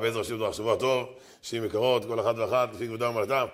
בעזר השם דבר שבוע טוב, שיהיה מקרות, כל אחת ואחת, לפי כבודם ומעלתם.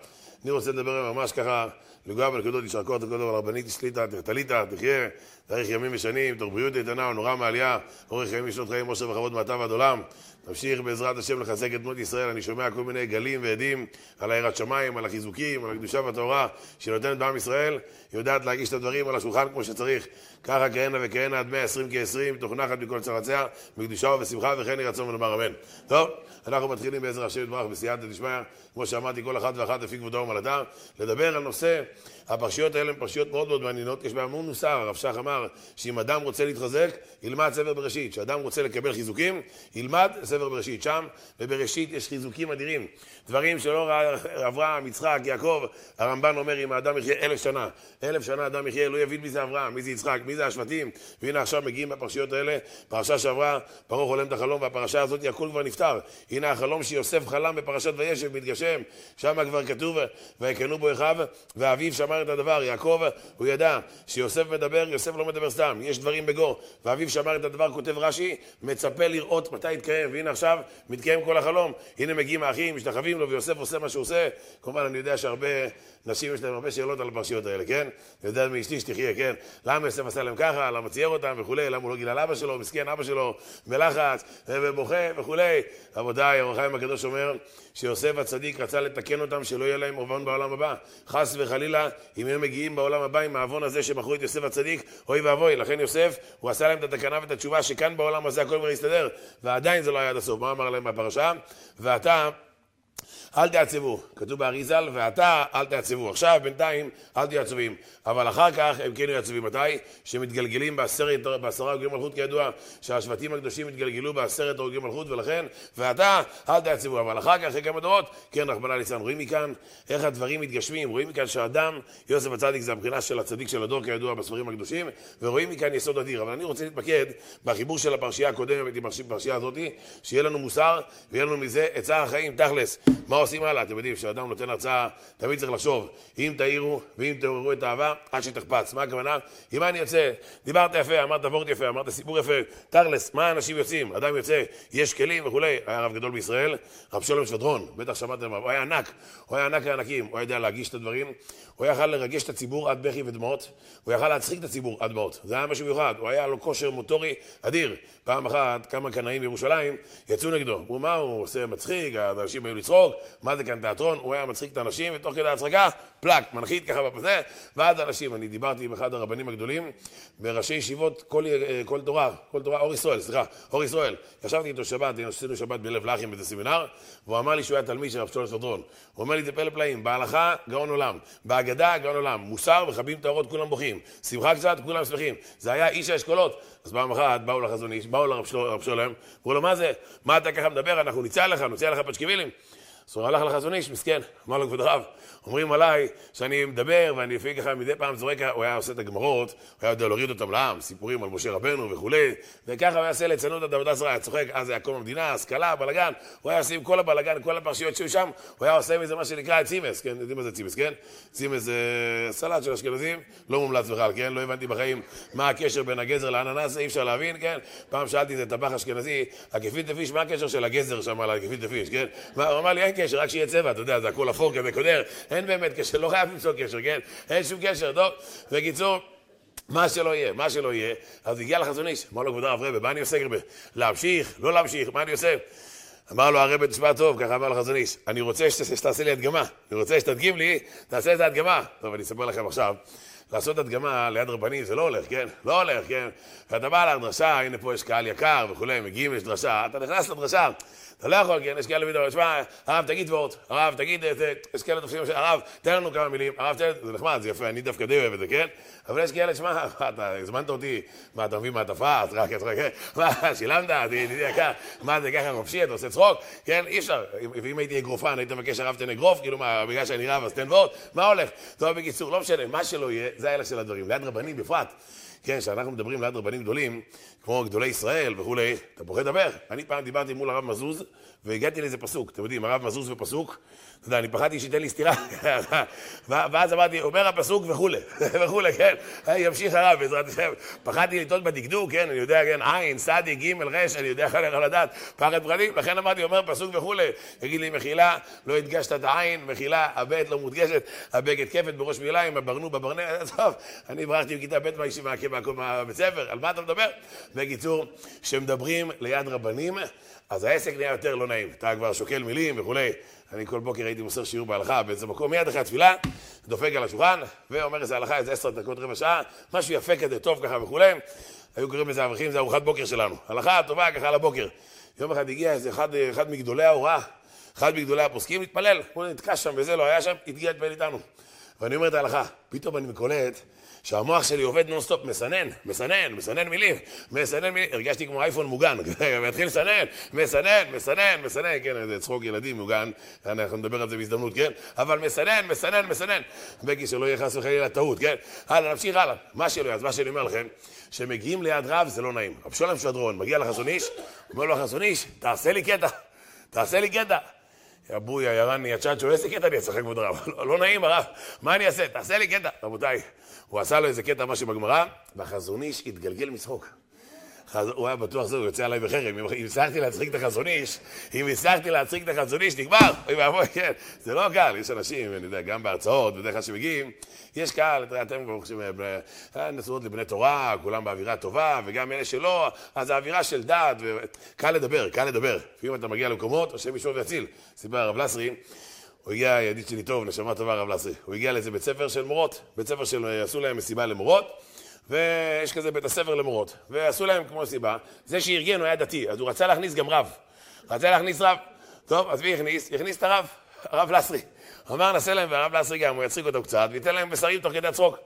אני רוצה לדבר ממש ככה, לגוע בנקודות, יישר כוח לקודו על הרבנית שליטה, תחתליתה, תחיה, תאריך ימים ושנים, תוך בריאות איתנה ונורא מעלייה, אורך ימים ושנות חיים, עושר וכבוד מעתה ועד עולם. תמשיך בעזרת השם לחזק את דמות ישראל, אני שומע כל מיני גלים ועדים על היראת שמיים, על החיזוקים, על הקדושה והטהורה שנותנת בעם ישראל, היא יודעת להגיש את הדברים על השולחן כמו שצריך. ככה כהנה וכהנה עד 120 כ-20, תוך נחת מכל צרציה, בקדושה ובשמחה וכן יהי רצון ונאמר אמן. טוב, אנחנו מתחילים בעזר השם יתברך בסייעתא דשמיא, כמו שאמרתי, כל אחת ואחת לפי כבודו ומעלתה, לדבר על נושא, הפרשיות האלה הן פרשיות מאוד מאוד מעניינות, יש בהן המון מוסר, הרב שך אמר שאם אדם רוצה להתחזק, ילמד ספר בראשית, כשאדם רוצה לקבל חיזוקים, ילמד ספר בראשית, שם ובראשית יש חיזוקים אדירים, דברים שלא ראה אברהם, יצחק, יעקב, הרמב"ן אומר אם האדם יחיה אלף שנה, אלף שנה אדם יחיה, לא יבין מי זה אברהם, מי זה יצחק, מי זה השבטים, והנה עכשיו מגיעים בפרשיות האלה, פרשה שעברה, פרעה חולם את החלום, והפרשה הזאת הכל כבר נפתר, הנה החלום שיוסף חלם בפרשת וישב מתגשם, שם כבר כתוב, ויקנו בו אחיו, ואביו שמר את הדבר, יעקב, הוא ידע שיוסף מדבר, יוסף לא מדבר סתם, יש דברים בגו, ואביו שמר את הדבר, כותב רש"י, מצפה לראות מתי יתקיים, והנה עכשיו מתקיים כל החלום, הנה מגיעים האחים, משתחווים לו, ויוסף עושה מה שהוא עושה, כמובן אני יודע שהרבה נשים יש להם הרבה שאלות על הפרשיות האלה, כן? אני יודע מאשתי שתחיה, כן? למה יוסף עשה להם ככה, למה צייר אותם וכולי, למה הוא לא גילה לאבא שלו, מסכן אבא שלו, בלחץ, ובוכה וכולי. רבותיי, אור החיים הקדוש אומר שיוסף הצדיק רצה לתקן אותם שלא יהיה להם עוון בעולם הבא. חס וחלילה, אם הם מגיעים בעולם הבא עם העוון הזה שמכרו את יוסף הצדיק, אוי ואבוי. לכן יוסף, הוא עשה להם את התקנה ואת התשובה שכאן בעולם הזה הכל כבר יסתדר, ועדיין זה לא היה עד הסוף. מה אמר להם בפרשה? ואתה אל תעצבו, כתוב באריזל, ואתה אל תעצבו. עכשיו, בינתיים, אל תהיו עצובים. אבל אחר כך הם כן יהיו עצובים. מתי? שמתגלגלים בעשרת, בעשרה הורגי מלכות, כידוע, שהשבטים הקדושים התגלגלו בעשרת הורגי מלכות, ולכן, ואתה אל תעצבו. אבל אחר כך, אחרי כמה דורות, כן, רחמנא ליצלן. רואים מכאן איך הדברים מתגשמים. רואים מכאן שהאדם, יוסף הצדיק, זה הבחינה של הצדיק של הדור, כידוע, בספרים הקדושים, ורואים מכאן יסוד אדיר. אבל אני רוצה להתמקד בחיבור של הפרשייה הקודמת עם הפרשייה הזאת, שיהיה לנו מוסר, ויהיה לנו מזה עצה החיים, תכלס. מה עושים הלאה? אתם יודעים, כשאדם נותן הרצאה, תמיד צריך לחשוב, אם תעירו ואם תעוררו את האהבה, עד שתחפץ. מה הכוונה? עם מה אני יוצא? דיברת יפה, אמרת וורט יפה, אמרת סיפור יפה, תכלס, מה אנשים יוצאים? אדם יוצא, יש כלים וכולי. היה רב גדול בישראל, רב שלום שבדרון, בטח שמעתם הוא היה ענק, הוא היה ענק הענקים, הוא היה יודע להגיש את הדברים, הוא יכל לרגש את הציבור עד בכי ודמעות, הוא יכל להצחיק את הציבור עד דמעות, זה היה משהו מיוחד, הוא היה לו כושר מוטורי אדיר. פעם אחת כמה קנאים בירושלים יצאו נגדו, הוא מה הוא עושה מצחיק, האנשים היו לצחוק, מה זה כאן תיאטרון, הוא היה מצחיק את האנשים, ותוך כדי ההצחקה, פלאק, מנחית ככה בזה, ואז אנשים, אני דיברתי עם אחד הרבנים הגדולים, בראשי ישיבות כל, כל תורה, כל תורה, אור ישראל, סליחה, אור ישראל, ישבתי איתו שבת, עשינו שבת בלב לחם באיזה סמינר, והוא אמר לי שהוא היה תלמיד של רב שלום סדרון, הוא אומר לי זה פלא פלאים, בהלכה גאון עולם, בהגדה גאון עולם, מוסר מכבים טהרות כולם בוכים, שמחה קצת כולם שמחים, זה היה איש האשכולות, אז פעם אחת באו לחזון איש, באו לרב שלום, אמרו לו מה זה, מה אתה ככה מדבר, אנחנו ניצא לך, נוציא לך פשקווילים אז הוא הלך לחזון איש, מסכן, אמר לו כבוד הרב, אומרים עליי שאני מדבר ואני לפעמים ככה מדי פעם זורק, הוא היה עושה את הגמרות, הוא היה יודע להוריד אותם לעם, סיפורים על משה רבנו וכולי, וככה הוא היה עושה ליצנות עד עבודה זרה, היה צוחק, אז היה קום המדינה, השכלה, בלאגן, הוא היה עושה עם כל הבלאגן, כל הפרשיות שהיו שם, הוא היה עושה מזה מה שנקרא צימס, כן, יודעים מה זה צימס, כן? צימס זה סלט של אשכנזים, לא מומלץ בכלל, כן? לא הבנתי בחיים מה הקשר בין הגזר לאננס, אי אפשר להבין, כן? פעם שאלתי איזה טבח אשכנזי, הגפילטע פיש, מה הקשר של הגזר שם על הגפילטע פיש, כן? הוא אמר לי, אין קשר, רק שיהיה צבע, אתה יודע, זה הכל אפור כזה קודר, אין באמת קשר, לא חייב למצוא קשר, כן? אין שום קשר, טוב? בקיצור... מה שלא יהיה, מה שלא יהיה, אז הגיע לחזון איש, אמר לו כבוד הרב רבי, מה אני עושה רבי? להמשיך, לא להמשיך, מה אני עושה? אמר לו הרבי, תשמע טוב, ככה אמר לחזון איש, אני רוצה שתעשה לי הדגמה, אני רוצה שתדגים לי, תעשה את ההדגמה. טוב, אני אספר לכם עכשיו. לעשות הדגמה ליד רבנים זה לא הולך, כן? לא הולך, כן? ואתה בא לדרשה, הנה פה יש קהל יקר וכולי, מגיעים, יש דרשה, אתה נכנס לדרשה, אתה לא יכול, כן? יש כאלה וידאו, שמע, הרב, תגיד וורט, הרב, תגיד, יש כאלה תופסים, הרב, תן לנו כמה מילים, הרב, תן, זה נחמד, זה יפה, אני דווקא די אוהב את זה, כן? אבל יש כאלה, שמע, אתה הזמנת אותי, מה, אתה מבין מעטפה, רק? מה, שילמת, ידידי יקר, מה זה ככה חופשי, אתה עושה צחוק, כן? אי אפשר, ואם הייתי אגרופן, היית מבקש הרב תן אגרוף, כאילו מה, בגלל שאני רב, אז תן וורט, מה הולך? טוב, בקיצור, לא משנה, מה שלא יהיה, זה ההלך של הדברים, ליד רבנים בפרט. כן, כשאנחנו מדברים ליד רבנים גדולים, כמו גדולי ישראל וכולי, אתה פוחד לדבר. אני פעם דיברתי מול הרב מזוז, והגעתי לאיזה פסוק, אתם יודעים, הרב מזוז ופסוק, אתה יודע, אני פחדתי שייתן לי סטירה, ואז אמרתי, אומר הפסוק וכולי, וכולי, כן, ימשיך הרב בעזרת השם. פחדתי לטעות בדקדוק, כן, אני יודע, כן, עין, סדי, גימל, רש, אני יודע איך לדעת, פחד פחדים, לכן אמרתי, אומר פסוק וכולי, יגיד לי, מחילה, לא הדגשת את העין, מחילה, הבית לא מודגשת, הבגד כפת בראש מיליים, הברנו בברנע, טוב, אני ברחתי בכיתה ב' מהישיבה, מהבית ספר, על מה אתה מדבר? בקיצור, כשמדברים ליד רבנים, אז העסק נהיה יותר לא נעים. אתה כבר שוקל מילים וכולי. אני כל בוקר הייתי מוסר שיעור בהלכה באיזה מקום, מיד אחרי התפילה, דופק על השולחן, ואומר איזה הלכה, איזה עשר דקות, רבע שעה, משהו יפה כזה, טוב ככה וכולי. היו קוראים לזה אברכים, זה ארוחת בוקר שלנו. הלכה טובה ככה לבוקר. יום אחד הגיע איזה אחד, אחד מגדולי ההוראה, אחד מגדולי הפוסקים, מתפלל, הוא נתקע שם וזה לא היה שם, הגיע להתפלל איתנו. ואני אומר את ההלכה, פתאום אני קולט שהמוח שלי עובד נונסטופ, מסנן, מסנן, מסנן מילים, מסנן מילים, הרגשתי כמו אייפון מוגן, מתחיל לסנן, מסנן, מסנן, מסנן, כן, זה צחוק ילדים מוגן, אנחנו נדבר על זה בהזדמנות, כן? אבל מסנן, מסנן, מסנן, בגי שלא יהיה חס וחלילה טעות, כן? הלאה, נמשיך הלאה. מה שלא אז מה שאני אומר לכם, שמגיעים ליד רב זה לא נעים. אבשולם שדרון מגיע לחזון איש, אומר לו החזון איש, תעשה לי קטע, תעשה לי קטע. יא בויה, יא רני, יא צ'אצ'ו, איזה קטע אני אעשה, כבוד הרב? לא, לא נעים, הרב, מה אני אעשה? תעשה לי קטע. רבותיי, הוא עשה לו איזה קטע, משהו בגמרא, והחזון איש התגלגל מצחוק. הוא היה בטוח, זהו, הוא יוצא עליי בחרם. אם הצלחתי להצחיק את החזון איש, אם הצלחתי להצחיק את החזון איש, נגמר. אוי ואבוי, כן. זה לא קל, יש אנשים, אני יודע, גם בהרצאות, בדרך כלל שמגיעים, יש קהל, אתם כבר חושבים, אה, נשואות לבני תורה, כולם באווירה טובה, וגם אלה שלא, אז האווירה של דת, קל לדבר, קל לדבר. לפעמים אתה מגיע למקומות, השם ישמור ויציל. סיפר הרב לסרי, הוא הגיע, ידיד שלי טוב, נשמה טובה הרב לסרי, הוא הגיע לאיזה בית ספר של מורות, בית ספר של, עשו להם מסיבה למורות, ויש כזה בית הספר למורות, ועשו להם כמו סיבה, זה שארגן הוא היה דתי, אז הוא רצה להכניס גם רב, רצה להכניס רב, טוב, אז מי הכניס? הכניס את הרב, הרב לסרי. אמר, נעשה להם, והרב לסרי גם, הוא יצחיק אותו קצת, וייתן להם בשרים תוך כדי הצחוק.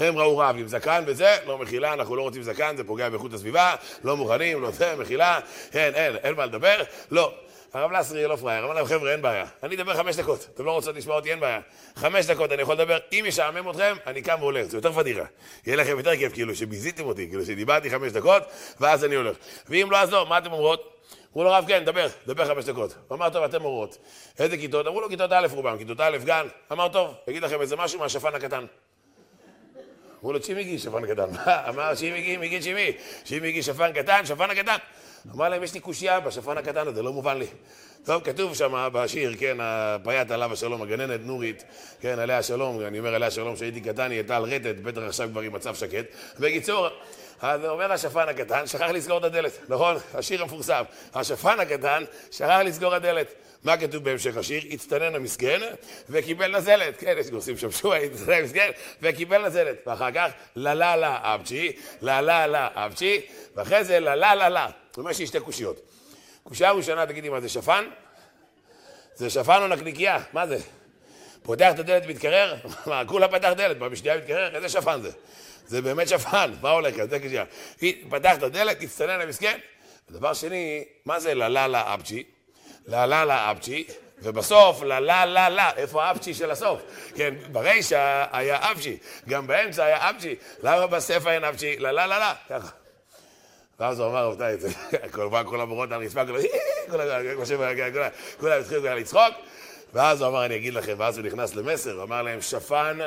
הם ראו רב עם זקן וזה, לא מחילה, אנחנו לא רוצים זקן, זה פוגע באיכות הסביבה, לא מוכנים, לא זה, מחילה, אין, אין, אין מה לדבר, לא. הרב לסרי לא פראייר, אמר להם, חבר'ה, אין בעיה. אני אדבר חמש דקות. אתם לא רוצות לשמוע אותי, אין בעיה. חמש דקות אני יכול לדבר. אם ישעמם אתכם, אני קם והולך. זה יותר פדיחה. יהיה לכם יותר כיף, כאילו, שביזיתם אותי, כאילו, שדיברתי חמש דקות, ואז אני הולך. ואם לא, אז לא, מה אתם אומרות? אמרו לו, רב, כן, דבר, דבר חמש דקות. הוא אמר, טוב, אתם מורות. איזה כיתות? אמרו לו, כיתות א' רובם, כיתות א', גן. אמר, טוב, אגיד לכם איזה משהו מהשפן הקטן. אמרו לו, צ'ימיגי, שפן קטן. מה? אמר, צ'ימיגי, מיגי צ'ימי. צ'ימיגי, שפן קטן, שפן הקטן. אמר להם, יש לי קושייה בשפן הקטן הזה, לא מובן לי. טוב, כתוב שם בשיר, כן, הפיית עליו השלום, הגננת נורית, כן, עליה השלום, אני אומר עליה השלום, כשהייתי קטן היא הייתה על רטט, בטח עכשיו כבר עם מצב שקט. בקיצור, אז אומר השפן הקטן, שכח לסגור את הדלת, נכון? השיר המפורסם. השפן הקטן שכח לסגור הדלת. מה כתוב בהמשך השיר? הצטנן המסכן וקיבל נזלת. כן, יש גורסים שם שועה, הצטנן המסכן וקיבל נזלת. ואחר כך, לה לה לה אבצ'י, לה לה לה אבצ'י, ואחרי זה לה לה לה לה. זאת אומרת שיש שתי קושיות. קושייה ראשונה, תגידי מה זה שפן? זה שפן או נקניקייה? מה זה? פותח את הדלת ומתקרר? מה, כולה פתח דלת, מה בשנייה מתקרר? איזה שפן זה? זה באמת שפן, מה הולך כאן? זה קושייה. פתח את הדלת, הצטנן המסכן. ודבר שני, מה זה לה לה לה אבצ'י? לה לה לה אבצ'י, ובסוף לה לה לה לה, איפה האבצ'י של הסוף? כן, ברישא היה אבצ'י, גם באמצע היה אבצ'י, למה בספר אין אבצ'י? לה לה לה לה, ככה. ואז הוא אמר, רבותיי, כמובן כל המורות על הרצפה, כולם התחילו לצחוק, ואז הוא אמר, אני אגיד לכם, ואז הוא נכנס למסר, הוא אמר להם, שפן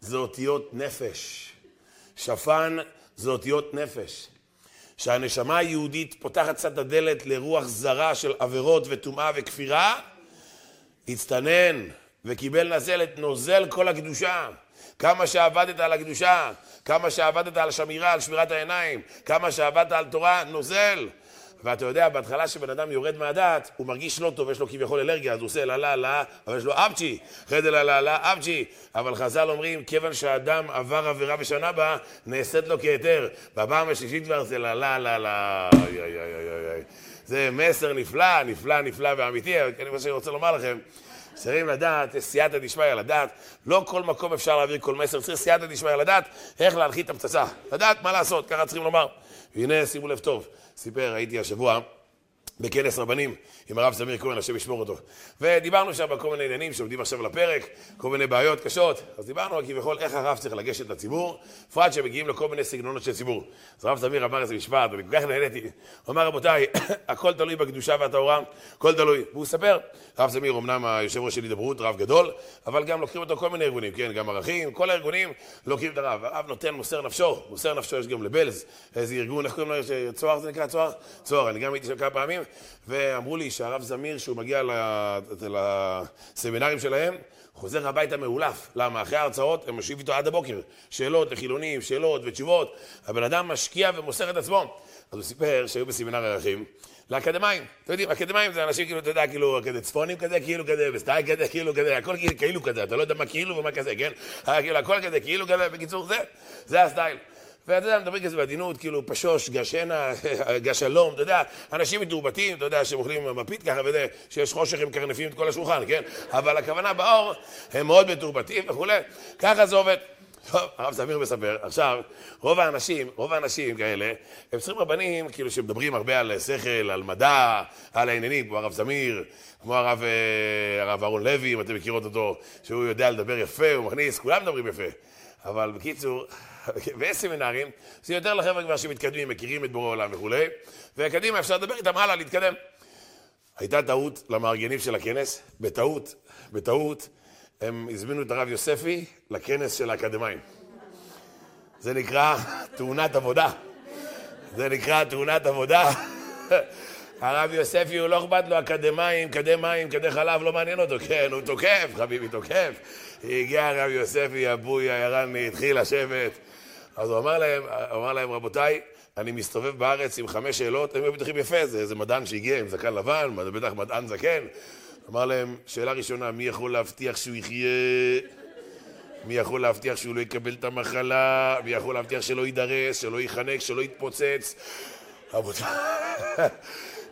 זה אותיות נפש. שפן זה אותיות נפש. שהנשמה היהודית פותחת קצת הדלת לרוח זרה של עבירות וטומאה וכפירה, הצטנן וקיבל נזלת, נוזל כל הקדושה. כמה שעבדת על הקדושה, כמה שעבדת על השמירה, על שמירת העיניים, כמה שעבדת על תורה, נוזל. ואתה יודע, בהתחלה שבן אדם יורד מהדעת, הוא מרגיש לא טוב, יש לו כביכול אלרגיה, אז הוא עושה לה לה לה, אבל יש לו אבצ'י, אחרי זה לה לה לה, אבצ'י. אבל חז"ל אומרים, כיוון שהאדם עבר עבירה בשנה בה, נעשית לו כהיתר. בפעם השלישית כבר זה לה לה לה לה, זה מסר נפלא, נפלא, נפלא ואמיתי, אני מה שאני רוצה לומר לכם. צריכים לדעת, סייעתא דשמיא לדעת, לא כל מקום אפשר להעביר כל מסר, צריך סייעתא דשמיא לדעת איך להנחית את הפצצה, לדעת מה לעשות, ככה צריכים לומר. והנה, שימו לב טוב, סיפר, הייתי השבוע בכנס רבנים עם הרב זמיר כהן, השם ישמור אותו. ודיברנו שם על כל מיני עניינים שעומדים עכשיו על הפרק, כל מיני בעיות קשות. אז דיברנו כביכול איך הרב צריך לגשת לציבור, בפרט שמגיעים לכל מיני סגנונות של ציבור. אז הרב זמיר אמר איזה משפט, ואני כל כך נהניתי. הוא אמר, רבותיי, הכל תלוי בקדושה והטהורה, הכל תלוי. והוא ספר, הרב זמיר אמנם היושב ראש של הידברות, רב גדול, אבל גם לוקחים אותו כל מיני ארגונים, כן, גם ערכים, כל הארגונים לוקחים את הרב. הרב נותן, מוסר נפשו, מוסר נפשו יש גם לבלז, איזה ארגון, איך קוראים לו, צוהר זה נקרא צוהר? צוהר, אני גם הייתי שם כמה פעמים, ואמרו לי שהרב זמיר, שהוא מגיע לסמינרים שלהם, חוזר הביתה מאולף. למה? אחרי ההרצאות הם יושבים איתו עד הבוקר. שאלות לחילונים, שאלות ותשובות. הבן אדם משקיע ומוסר את עצמו. אז הוא סיפר שהיו בסמינר ערכים. לאקדמאים, אתם יודעים, אקדמאים זה אנשים כאילו, אתה יודע, כאילו, כזה צפונים כזה, כאילו כזה, וסטייל כזה, כאילו כזה, הכל כאילו כזה, אתה לא יודע מה כאילו ומה כזה, כן? כאילו, הכל כזה, כאילו כזה, בקיצור, זה, זה הסטייל. ואתה יודע, מדברים כזה בעדינות, כאילו פשוש, גש הנה, גש שלום, אתה יודע, אנשים מתורבתים, אתה יודע, שהם אוכלים מפית ככה וזה, שיש חושך הם מקרנפים את כל השולחן, כן? אבל הכוונה באור, הם מאוד מתורבתים וכולי, ככה זה עובד. טוב, הרב סמיר מספר, עכשיו, רוב האנשים, רוב האנשים כאלה, הם צריכים רבנים, כאילו, שמדברים הרבה על שכל, על מדע, על העניינים, כמו הרב זמיר, כמו הרב, אה, הרב אהרון לוי, אם אתם מכירות אותו, שהוא יודע לדבר יפה, הוא מכניס, כולם מדברים יפה. אבל בקיצור, ויש סמינרים, זה יותר לחבר'ה כבר שמתקדמים, מכירים את בורא העולם וכולי, וקדימה אפשר לדבר איתם הלאה, להתקדם. הייתה טעות למארגנים של הכנס, בטעות, בטעות, הם הזמינו את הרב יוספי לכנס של האקדמאים. זה נקרא תאונת עבודה. זה נקרא תאונת עבודה. הרב יוספי הוא לא אכפת לו אקדמאים, כדי מים, כדי חלב, לא מעניין אותו, כן, הוא תוקף, חביבי תוקף. הגיע הרב יוספי, הבוי, הירני, התחיל לשבת. אז הוא אמר להם, אמר להם, רבותיי, אני מסתובב בארץ עם חמש שאלות, הם היו בטוחים יפה, זה איזה מדען שהגיע עם זקן לבן, בטח מדען זקן. אמר להם, שאלה ראשונה, מי יכול להבטיח שהוא יחיה? מי יכול להבטיח שהוא לא יקבל את המחלה? מי יכול להבטיח שלא יידרס, שלא ייחנק, שלא יתפוצץ? רבותיי...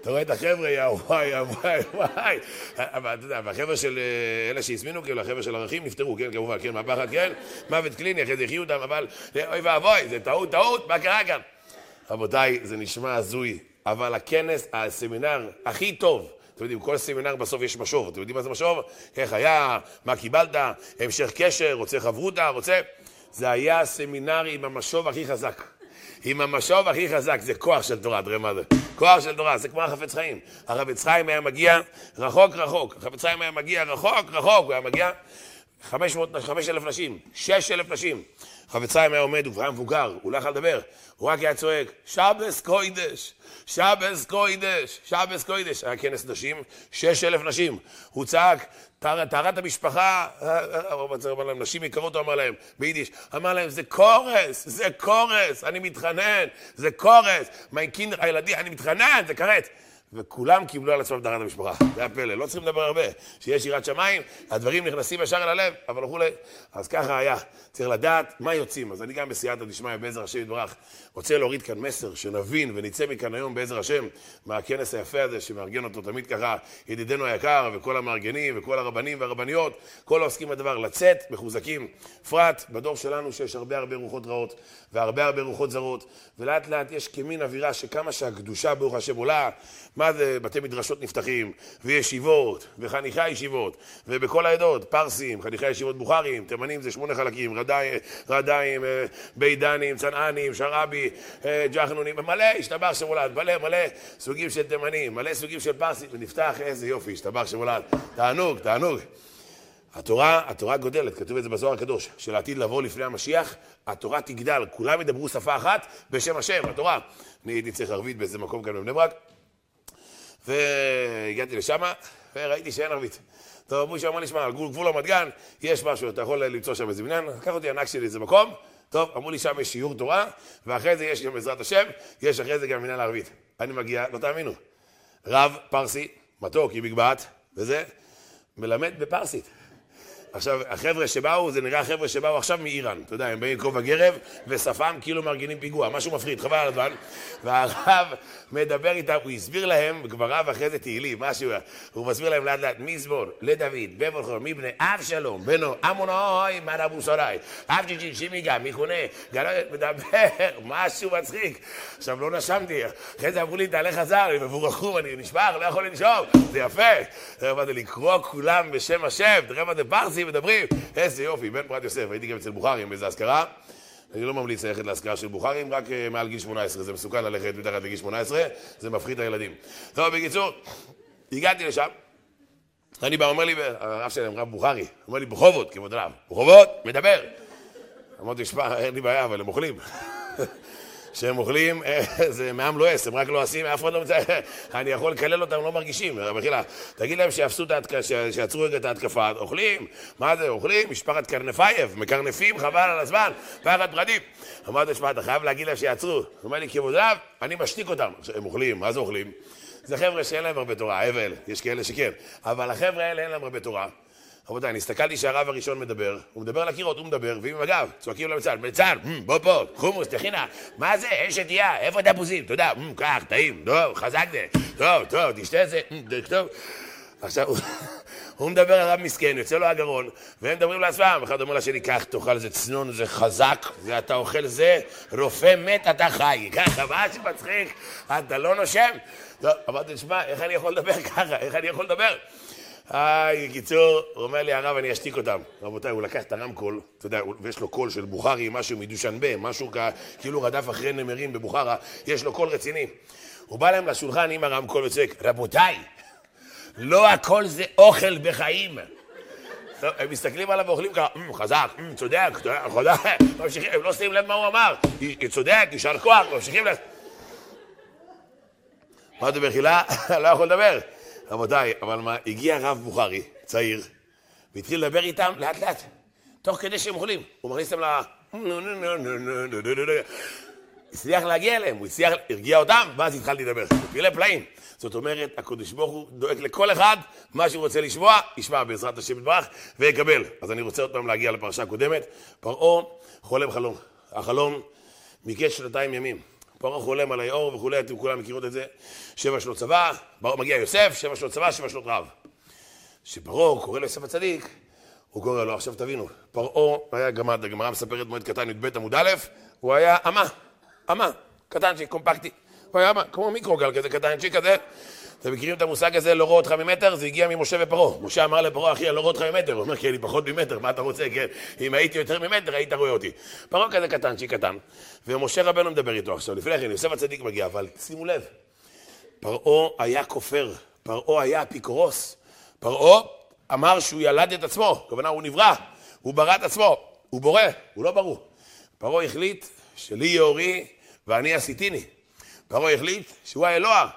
אתה רואה את החבר'ה, יא וואי, יא וואי, וואי. אבל אתה יודע, והחבר'ה של אה, אלה שהזמינו, כאילו, החבר'ה של ערכים נפטרו, כן, כמובן, כן, מהפחד, כן, מוות קליני, אחרי זה החיו אותם, אבל אוי ואבוי, זה טעות, טעות, מה קרה כאן? רבותיי, זה נשמע הזוי, אבל הכנס, הסמינר הכי טוב, אתם יודעים, כל סמינר בסוף יש משוב, אתם יודעים מה זה משוב? איך היה, מה קיבלת, המשך קשר, רוצה חברותה, רוצה... זה היה הסמינר עם המשוב הכי חזק. עם המשוב הכי חזק, זה כוח של תורה, תראה מה זה. כוח של תורה, זה כמו החפץ חיים. החפץ חיים היה מגיע רחוק רחוק. החפץ חיים היה מגיע רחוק רחוק, הוא היה מגיע 500, 5,000 נשים, 6,000 נשים. חפץ חיים היה עומד, הוא כבר היה מבוגר, הוא לא יכול לדבר. הוא רק היה צועק, שבס קוידש, שבס קוידש, שבס קוידש. היה כנס נשים, 6,000 נשים. הוא צעק, טהרת המשפחה, אמר להם, נשים יקרות, הוא אמר להם, ביידיש, אמר להם, זה קורס, זה קורס, אני מתחנן, זה קורס, מי קינדר, הילדים, אני מתחנן, זה כרת. וכולם קיבלו על עצמם טהרת המשפחה. זה הפלא, לא צריכים לדבר הרבה. שיש יראת שמיים, הדברים נכנסים ישר אל הלב, אבל וכולי. אז ככה היה. צריך לדעת מה יוצאים. אז אני גם בסייעתא דשמיא, בעזר השם יתברך, רוצה להוריד כאן מסר, שנבין ונצא מכאן היום בעזר השם, מהכנס היפה הזה, שמארגן אותו תמיד ככה, ידידנו היקר, וכל המארגנים, וכל הרבנים והרבניות, כל העוסקים בדבר, לצאת מחוזקים. בפרט בדור שלנו שיש הרבה הרבה רוחות רעות, והרבה הרבה רוחות זרות, ולאט לאט יש כמין אווירה שכמה שהקדושה ברוך השם עולה, מה זה בתי מדרשות נפתחים, וישיבות, וחניכי הישיבות, ובכל העדות, פרסים, חניכי ישיבות בוכרים, תימנים זה שמונה חלקים, רדיים, רדיים אה, בידנים, צנענים, שרעבי, אה, ג'חנונים, מלא, השתבח שמולד, מלא מלא סוגים של תימנים, מלא סוגים של פרסים, ונפתח, איזה יופי, השתבח שמולד, תענוג, תענוג. התורה, התורה גודלת, כתוב את זה בזוהר הקדוש, שלעתיד לבוא לפני המשיח, התורה תגדל, כולם ידברו שפה אחת בשם השם, התורה. אני הייתי צריך ערבית באיזה מקום כאן בבני ברק, והגעתי לשם, וראיתי שאין ערבית. טוב, משה אמר לי, שמע, על גבול רמת גן, יש משהו, אתה יכול למצוא שם איזה בניין, לקח אותי ענק שלי איזה מקום, טוב, אמרו לי שם יש שיעור תורה, ואחרי זה יש גם בעזרת השם, יש אחרי זה גם מנהל ערבית. אני מגיע, לא תאמינו, רב פרסי, מתוק עם מגבעת, וזה, מלמד בפרסית. עכשיו, החבר'ה שבאו, זה נראה החבר'ה שבאו עכשיו מאיראן. אתה יודע, הם באים כובע גרב, ושפם כאילו מארגנים פיגוע, משהו מפחיד, חבל על הזמן. והרב מדבר איתם, הוא הסביר להם, כבר רב אחרי זה תהילים, משהו, הוא מסביר להם לאט לאט, מזמור לדוד, בברכו, מבני אבשלום, בנו אמונוי, מן אבו סורי, אב ג'יג'י, שימיגה, מיכונה, מדבר, משהו מצחיק. עכשיו, לא נשמתי, אחרי זה אמרו לי, תעלה חזר, הם מבורכו, אני נשבר, לא יכול לנשום, זה יפה. תראה מה זה לקרוא כולם בשם השם, תראה מה זה פרסי, מדברים, איזה יופי, בן פרת יוסף, הייתי גם אצל בוכרים באיזה אזכרה. אני לא ממליץ ללכת להשכרה של בוכרים, רק אה, מעל גיל 18, זה מסוכן ללכת מתחת לגיל 18, זה מפחיד את הילדים. טוב, בקיצור, הגעתי לשם, אני בא, אומר לי, הרב שלהם, רב בוכרי, אומר לי, בחובות, כבוד הרב, בחובות, מדבר. אמרתי, שמע, אין לי בעיה, אבל הם אוכלים. שהם אוכלים, אה, זה מעם עש, הם רק עשים, אף אחד לא מצא, אני יכול לקלל אותם, לא מרגישים. מחילה, תגיד להם שיעצרו רגע את ההתקפה, אוכלים, מה זה, אוכלים? משפחת קרנפייב, מקרנפים, חבל על הזמן, פחד פרדים. אמרתי, שמע, אתה חייב להגיד להם שיעצרו. הוא אומר לי, כבודיו, אני משתיק אותם. הם אוכלים, מה זה אוכלים? זה חבר'ה שאין להם הרבה תורה, אבל, יש כאלה שכן. אבל החבר'ה האלה אין להם הרבה תורה. רבותיי, אני הסתכלתי שהרב הראשון מדבר, הוא מדבר על הקירות, הוא מדבר, ועם הגב, צועקים בצד, בצד, בוא פה, חומוס, תכינה, מה זה, אין שתייה, איפה התפוזים, תודה, קח, טעים, טוב, חזק זה, טוב, טוב, תשתה את זה, טוב. עכשיו, הוא מדבר על רב מסכן, יוצא לו הגרון, והם מדברים לעצמם, אחד אומר לשני, קח, תאכל איזה צנון, זה חזק, ואתה אוכל זה, רופא מת, אתה חי. ככה, מה שמצחיק, אתה לא נושם? טוב, אמרתי, תשמע, איך אני יכול לדבר ככה? איך אני יכול לדבר? היי, בקיצור, הוא אומר לי, הרב, אני אשתיק אותם. רבותיי, הוא לקח את הרמקול, אתה יודע, ויש לו קול של בוכרי, משהו מדושנבה, משהו כאילו רדף אחרי נמרים בבוכרה, יש לו קול רציני. הוא בא להם לשולחן עם הרמקול וצועק, רבותיי, לא הכל זה אוכל בחיים. הם מסתכלים עליו ואוכלים ככה, חזק, צודק, צודק, ממשיכים, הם לא שמים לב מה הוא אמר, צודק, יישר כוח, ממשיכים ל... מה זה בחילה? לא יכול לדבר. רבותיי, אבל מה, הגיע רב בוכרי, צעיר, והתחיל לדבר איתם לאט לאט, תוך כדי שהם אוכלים. הוא מכניס אותם ל... הצליח להגיע אליהם, הוא הצליח, הרגיע אותם, ואז התחלתי לדבר. פילי פלאים. זאת אומרת, הקדוש ברוך הוא דואג לכל אחד, מה שהוא רוצה לשמוע, ישמע בעזרת השם יתברך, ויקבל. אז אני רוצה עוד פעם להגיע לפרשה הקודמת. פרעה חולם חלום. החלום מקץ שנתיים ימים. פרעה חולם על היאור וכולי, אתם כולם מכירות את זה. שבע שנות צבא, מגיע יוסף, שבע שנות צבא, שבע שנות רעב. כשפרעה קורא ליוסף הצדיק, הוא קורא לו, עכשיו תבינו, פרעה היה גמד, הגמרא מספרת מועד קטן י"ב עמוד א', הוא היה אמה, אמה, קטנצ'יק, קומפקטי. הוא היה אמה, כמו מיקרוגל כזה, קטנצ'יק כזה. אתם מכירים את המושג הזה, לא רואה אותך ממטר? זה הגיע ממשה ופרעה. משה אמר לפרעה, אחי, אני לא רואה אותך ממטר. הוא אומר, כי אני פחות ממטר, מה אתה רוצה? כן, אם הייתי יותר ממטר, היית רואה אותי. פרעה כזה קטנצ'יק קטן, ומשה רבנו מדבר איתו עכשיו. לפני כן, יוסף הצדיק מגיע, אבל שימו לב, פרעה היה כופר, פרעה היה אפיקורוס. פרעה אמר שהוא ילד את עצמו, הכוונה הוא נברא, הוא ברא את עצמו, הוא בורא, הוא לא ברור. פרעה החליט שלי יאורי ואני עשיתיני. פרעה החליט שהוא האלוה,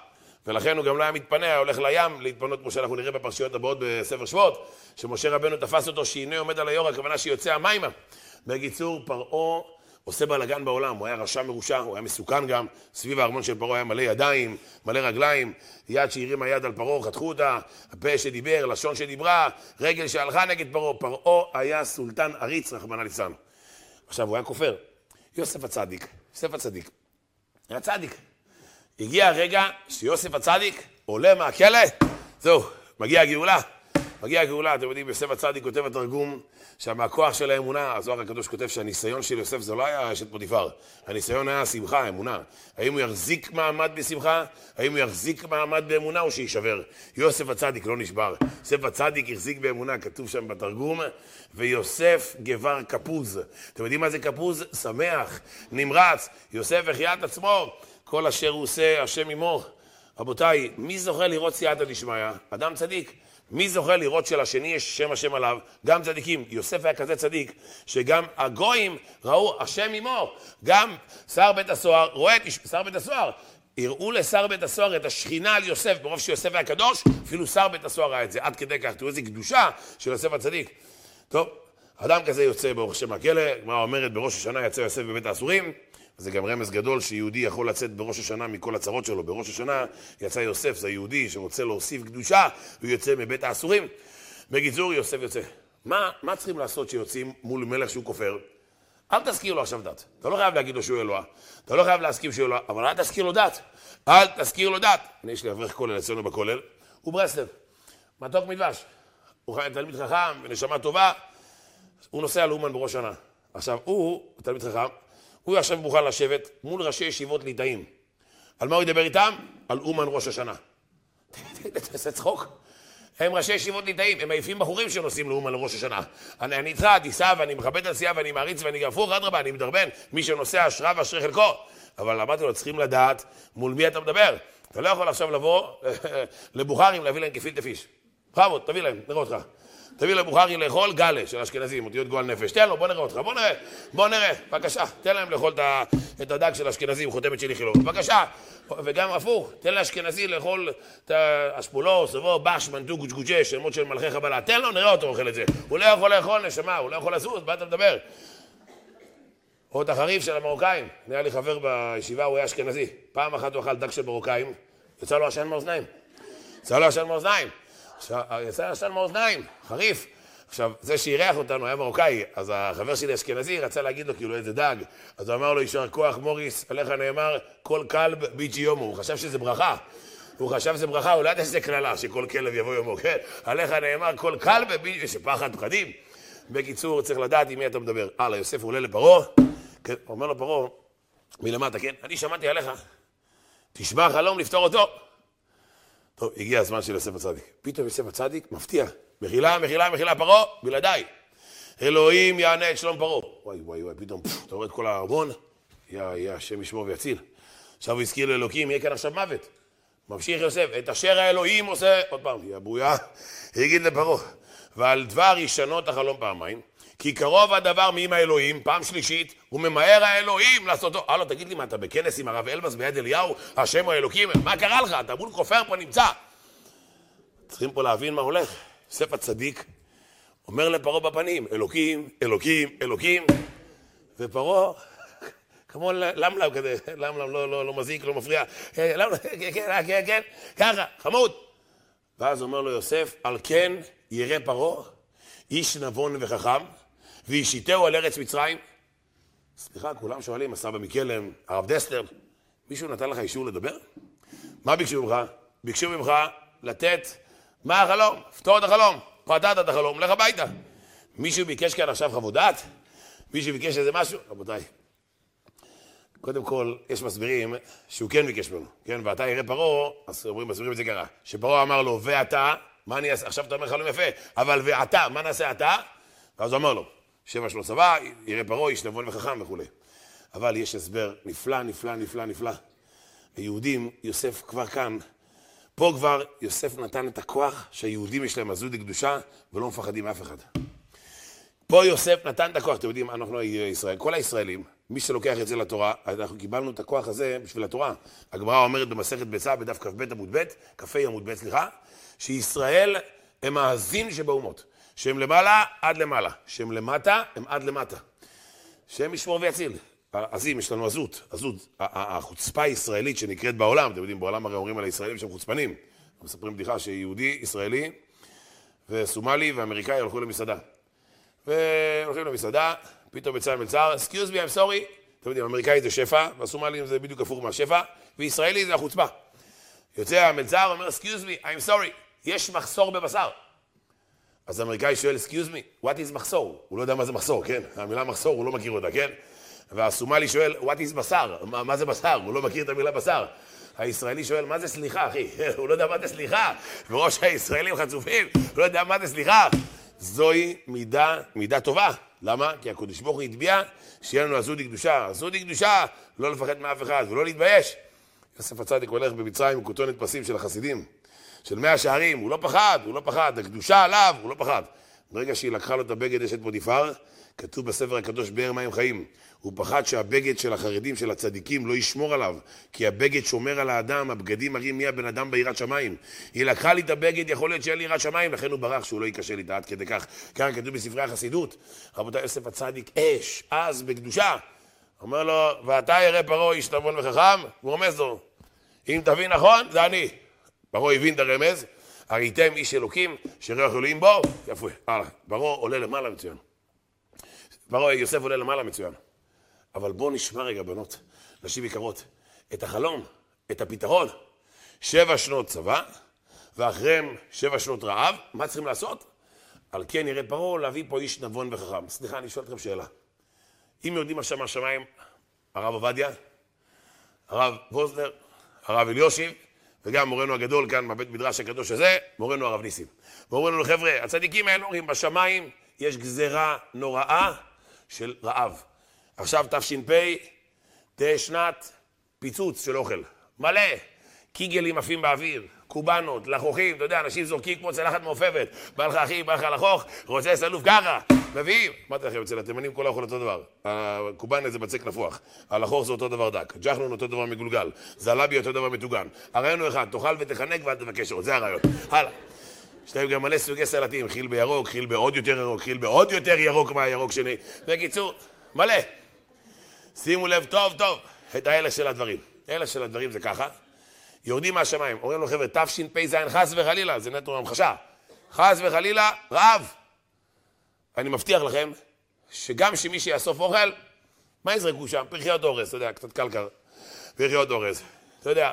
ולכן הוא גם לא היה מתפנה, היה הולך לים להתפנות, כמו שאנחנו נראה בפרשיות הבאות בספר שבועות, שמשה רבנו תפס אותו שהנה עומד על היור, הכוונה שיוצא המימה. בקיצור, פרעה עושה בלאגן בעולם, הוא היה רשע מרושע, הוא היה מסוכן גם, סביב הארמון של פרעה היה מלא ידיים, מלא רגליים, יד שהרימה יד על פרעה, חתכו אותה, הפה שדיבר, לשון שדיברה, רגל שהלכה נגד פרעה, פרעה היה סולטן עריץ, רחמנא ליצלן. עכשיו, הוא היה כופר. יוסף הצדיק, יוסף הצדיק, היה צדיק. הגיע הרגע שיוסף הצדיק עולה מהכלא, זהו, מגיעה הגאולה. מגיעה הגאולה, אתם יודעים, יוסף הצדיק כותב בתרגום שמהכוח של האמונה, הזוהר הקדוש כותב שהניסיון של יוסף זה לא היה אשת פוטיפר, הניסיון היה שמחה, האמונה. האם הוא יחזיק מעמד בשמחה? האם הוא יחזיק מעמד באמונה או שיישבר? יוסף הצדיק לא נשבר. יוסף הצדיק החזיק באמונה, כתוב שם בתרגום, ויוסף גבר כפוז. אתם יודעים מה זה כפוז? שמח, נמרץ. יוסף החיה את עצמו, כל אשר הוא עושה, השם עמו. רבותיי, מי זוכה לראות סייעתא דשמיא? אדם צדיק. מי זוכה לראות שלשני יש שם השם עליו? גם צדיקים. יוסף היה כזה צדיק, שגם הגויים ראו השם עמו. גם שר בית הסוהר רואה את שר בית הסוהר. הראו לשר בית הסוהר את השכינה על יוסף, ברוב שיוסף היה קדוש, אפילו שר בית הסוהר ראה את זה. עד כדי כך, תראו איזה קדושה של יוסף הצדיק. טוב, אדם כזה יוצא ברוך השם מהכלא, הגמרא אומרת בראש השנה יצא יוסף בבית האסורים. זה גם רמז גדול שיהודי יכול לצאת בראש השנה מכל הצרות שלו. בראש השנה יצא יוסף, זה יהודי שרוצה להוסיף קדושה, הוא יוצא מבית האסורים. בקיצור, יוסף יוצא. מה, מה צריכים לעשות כשיוצאים מול מלך שהוא כופר? אל תזכיר לו עכשיו דת. אתה לא חייב להגיד לו שהוא אלוה. אתה לא חייב להסכים שהוא אלוה, אבל אל תזכיר לו דת. אל תזכיר לו דת. אני, יש לי אברך כולל אצלנו בכולל, הוא ברסלב. מתוק מדבש. הוא תלמיד חכם, נשמה טובה. הוא נוסע לאומן בראש שנה. עכשיו, הוא, תלמיד חכם, הוא עכשיו מוכן לשבת מול ראשי ישיבות ליטאים. על מה הוא ידבר איתם? על אומן ראש השנה. אתה צחוק? הם ראשי ישיבות ליטאים, הם מעיפים בחורים שנוסעים לאומן לראש השנה. אני, אני איתך, ואני מכבד הנסיעה ואני מעריץ ואני הפוך, אדרבה, אני מדרבן, מי שנוסע אשרה ואשרי חלקו. אבל אמרתי לו, צריכים לדעת מול מי אתה מדבר. אתה לא יכול עכשיו לבוא לבוכרים להביא להם כפילטה פיש. בכבוד, תביא להם, נראה אותך. תביא לבוכרי לאכול גלה של אשכנזים, אותיות גועל נפש. תן לו, בוא נראה אותך, בוא נראה, בוא נראה, בבקשה. תן להם לאכול את הדג של אשכנזים, חותמת של איכילוב. בבקשה. וגם הפוך, תן לאשכנזי לאכול את האשפולוס, סבו, בש, מנטו, גוג'ג'ה, שמות של מלכי חבלה. תן לו, נראה אותו אוכל את זה. הוא לא יכול לאכול נשמה, הוא לא יכול לזוז, מה אתה מדבר? או את החריף של המרוקאים. נראה לי חבר בישיבה, הוא היה אשכנזי. פעם אחת הוא אכל דג של מרוקאים, יצא לו עשן מאוזניים. יצא לו עשן מאוזניים. יצא עשן מאוזניים, חריף. עכשיו, זה שאירח אותנו היה מרוקאי, אז החבר שלי אשכנזי רצה להגיד לו כאילו איזה דג. אז הוא אמר לו, יישר כוח, מוריס, עליך נאמר, כל כלב ביצ'י יומו. הוא חשב שזה ברכה. הוא חשב שזה ברכה, הוא לא ידע שזה קללה, שכל כלב יבוא יומו, כן? עליך נאמר, כל כלב ביצ'י, יש פחד פחדים. בקיצור, צריך לדעת עם מי אתה מדבר. הלאה, יוסף עולה לפרעה, כן, אומר לו פרעה, מלמטה, כן? אני שמעתי עליך, תשמע חלום לפתור אותו. טוב, הגיע הזמן של יוסף הצדיק. פתאום יוסף הצדיק מפתיע. מחילה, מחילה, מחילה, פרעה, בלעדיי. אלוהים יענה את שלום פרעה. וואי, וואי, וואי, פתאום, אתה רואה את כל הארמון? יא, יא, השם ישמור ויציל. עכשיו הוא הזכיר לאלוקים, יהיה כאן עכשיו מוות. ממשיך יוסף, את אשר האלוהים עושה, עוד פעם, יא בויה, יגיד לפרעה, ועל דבר ישנות החלום פעמיים, כי קרוב הדבר מעם האלוהים, פעם שלישית, וממהר האלוהים לעשותו. הלו, תגיד לי, מה, אתה בכנס עם הרב אלבז ביד אליהו, השם הוא האלוקים? מה קרה לך? אתה מול כופר פה נמצא. צריכים פה להבין מה הולך. יוסף הצדיק אומר לפרעה בפנים, אלוקים, אלוקים, אלוקים, ופרעה, כמו למלם כזה, למלם לא, לא, לא מזיק, לא מפריע, למלם, כן, כן, כן, כן, ככה, חמוד. ואז אומר לו יוסף, על כן ירא פרעה, איש נבון וחכם, והשיתהו על ארץ מצרים. סליחה, כולם שואלים, הסבא מקלם, הרב דסטר, מישהו נתן לך אישור לדבר? מה ביקשו ממך? ביקשו ממך לתת, מה החלום? פתור את החלום. פתרת את החלום, לך הביתה. מישהו ביקש כאן עכשיו חוות דעת? מישהו ביקש איזה משהו? רבותיי, קודם כל, יש מסבירים שהוא כן ביקש ממנו, כן? ואתה יראה פרעה, אז אומרים, מסבירים את זה ככה, שפרעה אמר לו, ואתה, מה אני אעשה? עכשיו אתה אומר חלום יפה, אבל ואתה, מה נעשה אתה? ואז הוא אמר לו, שבע שלו צבא, יראה פרעה, איש נבון וחכם וכולי. אבל יש הסבר נפלא, נפלא, נפלא, נפלא. היהודים, יוסף כבר כאן, פה כבר יוסף נתן את הכוח שהיהודים יש להם עזות לקדושה ולא מפחדים מאף אחד. פה יוסף נתן את הכוח, אתם יודעים, אנחנו ישראל, כל הישראלים, מי שלוקח את זה לתורה, אנחנו קיבלנו את הכוח הזה בשביל התורה. הגמרא אומרת במסכת ביצה, בדף כ"ב עמוד ב', כ"ה עמוד ב', סליחה, שישראל הם האזין שבאומות. שהם למעלה עד למעלה, שהם למטה הם עד למטה. שהם ישמור ויציל. עזים, יש לנו עזות, עזות. החוצפה הישראלית שנקראת בעולם, אתם יודעים, בעולם הרי אומרים על הישראלים שהם חוצפנים. מספרים בדיחה שיהודי, ישראלי וסומלי ואמריקאי הלכו למסעדה. והולכים למסעדה, פתאום יצא המלצר, excuse me, I'm sorry. אתם יודעים, אמריקאי זה שפע, והסומלים זה בדיוק הפוך מהשפע, וישראלי זה החוצפה. יוצא המלצר, אומר, excuse me, I'm sorry, יש מחסור בבשר. אז האמריקאי שואל, excuse me, what is מחסור? הוא לא יודע מה זה מחסור, כן? המילה מחסור, הוא לא מכיר אותה, כן? והסומלי שואל, what is בשר? מה, מה זה בשר? הוא לא מכיר את המילה בשר. הישראלי שואל, מה זה סליחה, אחי? הוא לא יודע מה זה סליחה. וראש הישראלים חצופים, הוא לא יודע מה זה סליחה. זוהי מידה, מידה טובה. למה? כי הקדוש ברוך הוא הטביע שיהיה לנו עזות קדושה. עזות קדושה, לא לפחד מאף אחד ולא להתבייש. יוסף הצדיק הולך במצרים עם כותונת פסים של החסידים, של מאה שערים, הוא לא פחד, הוא לא פחד, הקדושה עליו, הוא לא פחד. ברגע שהיא לקחה לו את הבגד אשת פוטיפר, כתוב בספר הקדוש באר מים חיים. הוא פחד שהבגד של החרדים, של הצדיקים, לא ישמור עליו, כי הבגד שומר על האדם, הבגדים מראים מי הבן אדם ביראת שמיים. היא לקחה לי את הבגד, יכול להיות שאין לי יראת שמיים, לכן הוא ברח שהוא לא ייכשל איתה עד כדי כך. כאן כתוב בספרי החסידות, רבותיי, יוסף הצדיק אש, אז בקדושה. אומר לו, ואתה ירא פרעה איש נבון וחכם? הוא רומז לו, אם תבין נכון, זה אני. פרעה הבין את הרמז, הראיתם איש אלוקים, שרוח אלוהים בו, יפה, הלאה. פרעה עולה למעלה מצוין. פרעה, יוסף עולה למעלה מצוין. אבל בואו נשמע רגע, בנות, נשים יקרות, את החלום, את הפתרון. שבע שנות צבא, ואחריהם שבע שנות רעב, מה צריכים לעשות? על כן ירד פרעה להביא פה איש נבון וחכם. סליחה, אני שואל אתכם שאלה. אם יודעים עכשיו מהשמיים, הרב עובדיה, הרב ווזנר, הרב אליושיב, וגם מורנו הגדול כאן בבית מדרש הקדוש הזה, מורנו הרב ניסים. ואומרים לנו, חבר'ה, הצדיקים האלה אומרים, בשמיים יש גזרה נוראה של רעב. עכשיו תש"פ, תהיה שנת פיצוץ של אוכל. מלא. קיגלים עפים באוויר, קובנות, לחוכים, אתה יודע, אנשים זורקים כמו צלחת מעופפת. בא לך אחי, בא לך לחוך, רוצה סלוף ככה, מביאים. אמרתי לכם, אצל התימנים כל האוכל אותו דבר. הקובאנה זה בצק נפוח, הלחוך זה אותו דבר דק, ג'חנון אותו דבר מגולגל, זלבי אותו דבר מטוגן. הרעיון הוא אחד, תאכל ותחנק ואל תבקש עוד, זה הרעיון. הלאה. יש להם גם מלא סוגי סלטים, חיל בירוק, חיל בעוד יותר ירוק, חיל בעוד יותר ירוק מהירוק שני. בקיצור, מלא. שימו לב טוב טוב את האלה של הדברים. אלה של הדברים זה ככה. יורדים מהשמיים, אומרים לו חבר'ה, תשפ"ז, חס וחלילה, זה נטו המחשה. חס וחלילה, רעב. אני מבטיח לכם, שגם שמי שיאסוף אוכל, מה יזרקו שם? פרחיות אורז, אתה יודע, קצת קלקר. פרחיות אורז. אתה יודע,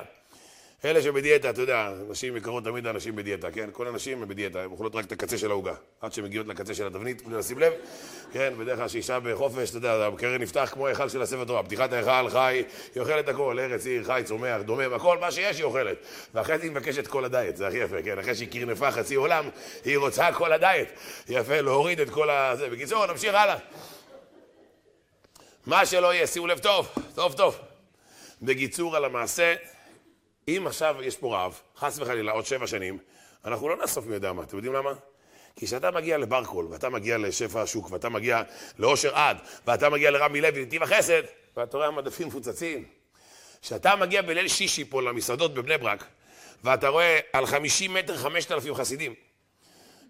אלה שבדיאטה, אתה יודע, נשים יקרות תמיד אנשים בדיאטה, כן? כל הנשים בדיאטה, הן אוכלות רק את הקצה של העוגה. עד שהן מגיעות לקצה של התבנית, בלי לשים לב, כן? בדרך כלל שאישה בחופש, אתה יודע, המקרר נפתח כמו ההיכל של הספר תורה. פתיחת ההיכל, חי, היא אוכלת הכל, ארץ, עיר, חי, צומח, דומם, הכל, מה שיש היא אוכלת. ואחרי זה היא מבקשת כל הדיאט, זה הכי יפה, כן? אחרי שהיא קרנפה חצי עולם, היא רוצה כל הדיאט. יפה, להוריד את כל ה... זה. בקיצור, נמשיך הלאה. מה שלא יהיה, שימו לב טוב, טוב, טוב. בקיצור על המעשה, אם עכשיו יש פה רב, חס וחלילה, עוד שבע שנים, אנחנו לא נאסוף מי יודע מה. אתם יודעים למה? כי כשאתה מגיע לברקול, ואתה מגיע לשפע השוק, ואתה מגיע לאושר עד, ואתה מגיע לרמי לוי, נתיב החסד, ואתה רואה המדפים מפוצצים. כשאתה מגיע בליל שישי פה למסעדות בבני ברק, ואתה רואה על 50 מטר 5,000 חסידים,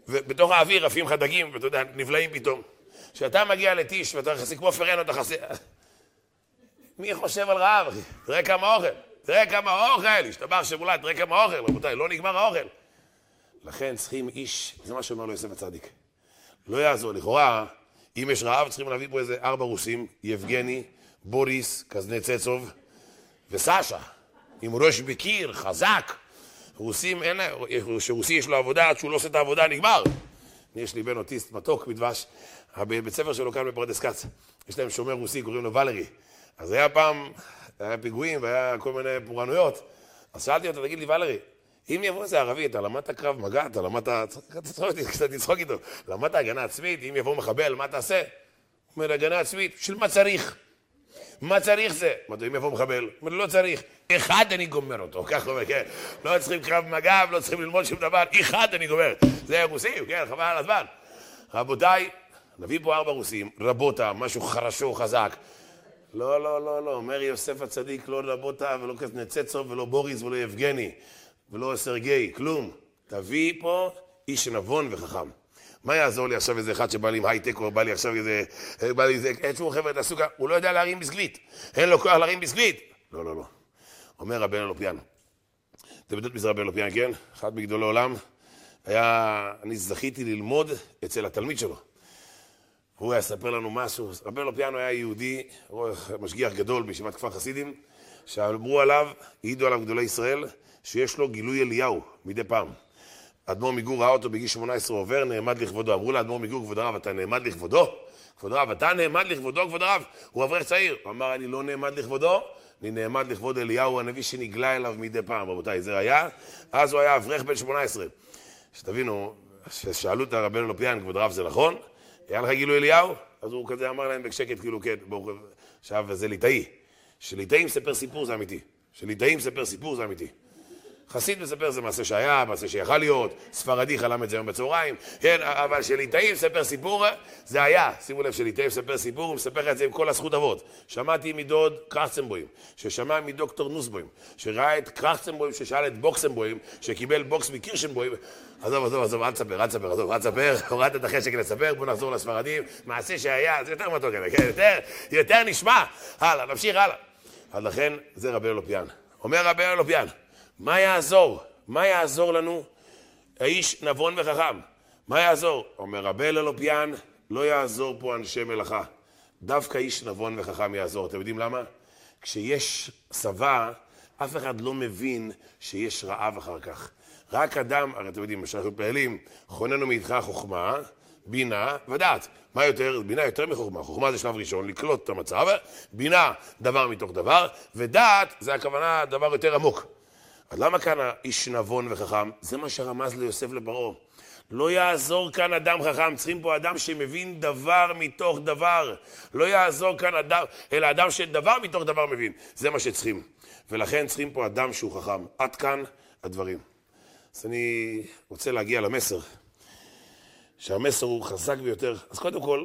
ובתוך האוויר עפים לך דגים, ואתה יודע, נבלעים פתאום. כשאתה מגיע לטיש, ואתה חסיד כמו פרנו, אתה חסיד... מי חושב על רעב, אחי? תראה כמה אוכל. תראה כמה אוכל, השתבח שמולד, תראה כמה אוכל, רבותיי, לא נגמר האוכל. לכן צריכים איש, זה מה שאומר לו יוסף הצדיק. לא יעזור, לכאורה, אם יש רעב, צריכים להביא פה איזה ארבע רוסים, יבגני, בוריס, קזנצצוב וסשה. עם ראש בקיר, חזק. רוסים אין להם, שרוסי יש לו עבודה, עד שהוא לא עושה את העבודה, נגמר. יש לי בן אוטיסט מתוק מדבש, בבית ספר שלו כאן בפרדס כץ, יש להם שומר רוסי, קוראים לו ולרי. אז היה פעם, היה פיגועים והיה כל מיני פורענויות. אז שאלתי אותו, תגיד לי, ולרי, אם יבוא איזה ערבי, אתה למדת קרב מגע, אתה למדת, קצת תצחוק איתו, למדת הגנה עצמית, אם יבוא מחבל, מה תעשה? הוא אומר, הגנה עצמית, של מה צריך? מה צריך זה? אמרתי, אם יבוא מחבל? הוא אומר, לא צריך. אחד אני גומר אותו, ככה הוא אומר, כן. לא צריכים קרב מגע, לא צריכים ללמוד שום דבר, אחד אני גומר. זה רוסים, כן, חבל על הזמן. רבותיי, נביא פה ארבע רוסים, רבותה, משהו חרשו, חזק. לא, לא, לא, לא, אומר יוסף הצדיק, לא רבותה ולא קזנצצוב ולא בוריס ולא יבגני ולא סרגי, כלום. תביא פה איש נבון וחכם. מה יעזור לי עכשיו איזה אחד שבא לי עם הייטק, או בא לי עכשיו איזה... בא לי איזה... אין שום חבר'ה, תעשו ככה, הוא לא יודע להרים ביסקוויט. אין לו כוח להרים ביסקוויט. לא, לא, לא. אומר רבן אלופיאן. אתם יודעים מי זה רבן אלופיאן, כן? אחד מגדולי עולם. היה... אני זכיתי ללמוד אצל התלמיד שלו. הוא היה יספר לנו משהו. רבי לופיאנו היה יהודי, משגיח גדול בישיבת כפר חסידים, שאמרו עליו, העידו עליו גדולי ישראל, שיש לו גילוי אליהו מדי פעם. אדמו"ר מגור ראה אותו בגיל 18 עובר, נעמד לכבודו. אמרו לאדמו"ר מגור, כבוד הרב, אתה נעמד לכבודו? כבוד הרב, אתה נעמד לכבודו, כבוד הרב? הוא אברך צעיר. הוא אמר, אני לא נעמד לכבודו, אני נעמד לכבוד אליהו הנביא שנגלה אליו מדי פעם. רבותיי, זה היה, אז הוא היה אברך בן 18. שתבינו, כששאלו את הרבנו לופיאן, כבוד הרב, זה נכון? היה לך גילוי אליהו? אז הוא כזה אמר להם בשקט, כאילו, כן, ברוך עכשיו, זה ליטאי. שליטאי מספר סיפור זה אמיתי. שליטאי מספר סיפור זה אמיתי. חסיד מספר זה מעשה שהיה, מעשה שיכל להיות, ספרדי חלם את זה היום בצהריים, כן, אבל שליטאי מספר סיפור, זה היה. שימו לב, שליטאי מספר סיפור, הוא מספר את זה עם כל הזכות אבות. שמעתי מדוד קרצנבוים, ששמע מדוקטור נוסבוים, שראה את קרצנבוים, ששאל את בוקסנבוים, שקיבל בוקס מקירשנבוים, עזוב, עזוב, עזוב, אל תספר, אל תספר, עזוב, אל תספר, הורדת את החשק לספר, בוא נחזור לספרדים, מעשה שהיה, זה יותר מתוק, כן, יותר, יותר נשמע. הלאה, נמשיך הלאה. אז לכן, זה רבי אלופיאן. אומר רבי אלופיאן, מה יעזור? מה יעזור לנו? האיש נבון וחכם. מה יעזור? אומר רבי אלופיאן, לא יעזור פה אנשי מלאכה. דווקא איש נבון וחכם יעזור. אתם יודעים למה? כשיש צבא, אף אחד לא מבין שיש רעב אחר כך. רק אדם, הרי אתם יודעים, כשאנחנו מתפללים, חוננו מאיתך חוכמה, בינה ודעת. מה יותר? בינה יותר מחוכמה. חוכמה זה שלב ראשון, לקלוט את המצב, בינה, דבר מתוך דבר, ודעת, זה הכוונה דבר יותר עמוק. אז למה כאן האיש נבון וחכם? זה מה שרמז ליוסף לפרעה. לא יעזור כאן אדם חכם, צריכים פה אדם שמבין דבר מתוך דבר. לא יעזור כאן אדם, אלא אדם שדבר מתוך דבר מבין. זה מה שצריכים. ולכן צריכים פה אדם שהוא חכם. עד כאן הדברים. אז אני רוצה להגיע למסר, שהמסר הוא חזק ביותר. אז קודם כל,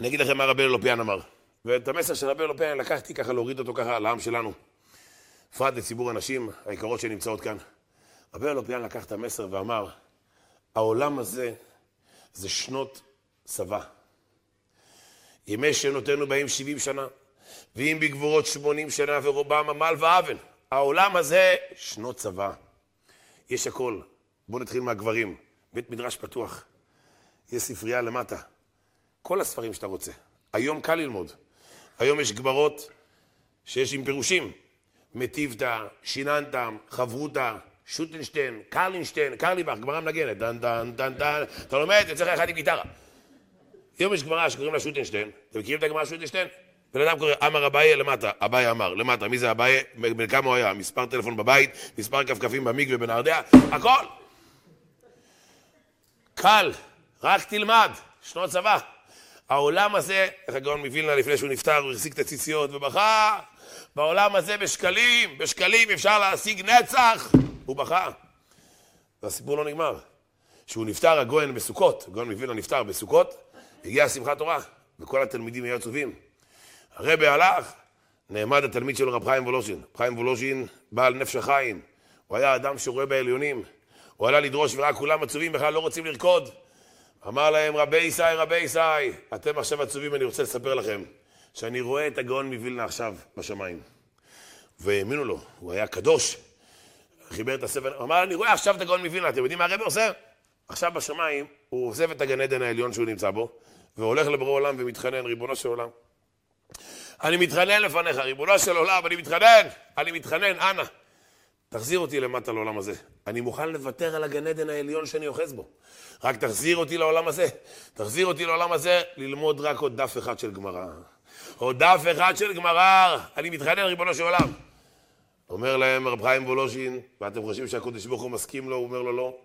אני אגיד לכם מה רבי אלופיאן אמר. ואת המסר של רבי אלופיאן לקחתי ככה להוריד אותו ככה לעם שלנו. בפרט לציבור הנשים היקרות שנמצאות כאן. רבי אלופיאן לקח את המסר ואמר, העולם הזה זה שנות צבא. ימי שנותינו בהם 70 שנה, ואם בגבורות 80 שנה ורובם עמל ואוון. העולם הזה שנות צבא. יש הכל. בואו נתחיל מהגברים. בית מדרש פתוח. יש ספרייה למטה. כל הספרים שאתה רוצה. היום קל ללמוד. היום יש גברות שיש עם פירושים. מטיבתא, שיננתא, חברותא, שוטנשטיין, קרלינשטיין, קרליבך, גמרא מנגנת, דן דן דן דן, אתה לומד, יוצא לך אחד עם גיטרה. היום יש גמרא שקוראים לה שוטנשטיין, אתם מכירים את הגמרא שוטנשטיין? בן אדם קורא, אמר אביי למטה, אביי אמר, למטה, מי זה אביי? בן כמה הוא היה? מספר טלפון בבית, מספר כפכפים במקווה בנהרדע, הכל! קל, רק תלמד, שנות צבא. העולם הזה, איך הגאון מווילנה לפני שהוא נפטר, הוא החזיק את הציציות ובכה, בעולם הזה בשקלים, בשקלים אפשר להשיג נצח. הוא בכה. והסיפור לא נגמר. כשהוא נפטר, הגויין בסוכות, הגויין מווילנה נפטר בסוכות, הגיעה שמחת תורה, וכל התלמידים היו עצובים. הרבי הלך, נעמד התלמיד שלו רב חיים וולוז'ין. חיים וולוז'ין, בעל נפש החיים. הוא היה אדם שרואה בעליונים. הוא עלה לדרוש ורק כולם עצובים, בכלל לא רוצים לרקוד. אמר להם, רבי ישי, רבי ישי, אתם עכשיו עצובים, אני רוצה לספר לכם, שאני רואה את הגאון מווילנה עכשיו בשמיים. והאמינו לו, הוא היה קדוש, חיבר את הספר, הוא אמר, אני רואה עכשיו את הגאון מווילנה, אתם יודעים מה הרב עושה? עכשיו בשמיים, הוא עוזב את הגן עדן העליון שהוא נמצא בו, והולך לבורא עולם ומתחנן, ריבונו של עולם. אני מתחנן לפניך, ריבונו של עולם, אני מתחנן, אני מתחנן, אנא, תחזיר אותי למטה לעולם הזה. אני מוכן לוותר על הגן עדן העליון שאני אוחז בו. רק תחזיר אותי לעולם הזה. תחזיר אותי לעולם הזה ללמוד רק עוד דף אחד של גמרא. עוד דף אחד של גמרא. אני מתחנן, ריבונו של עולם. אומר להם רב חיים וולוז'ין, ואתם חושבים שהקדוש ברוך הוא מסכים לו? הוא אומר לו לא.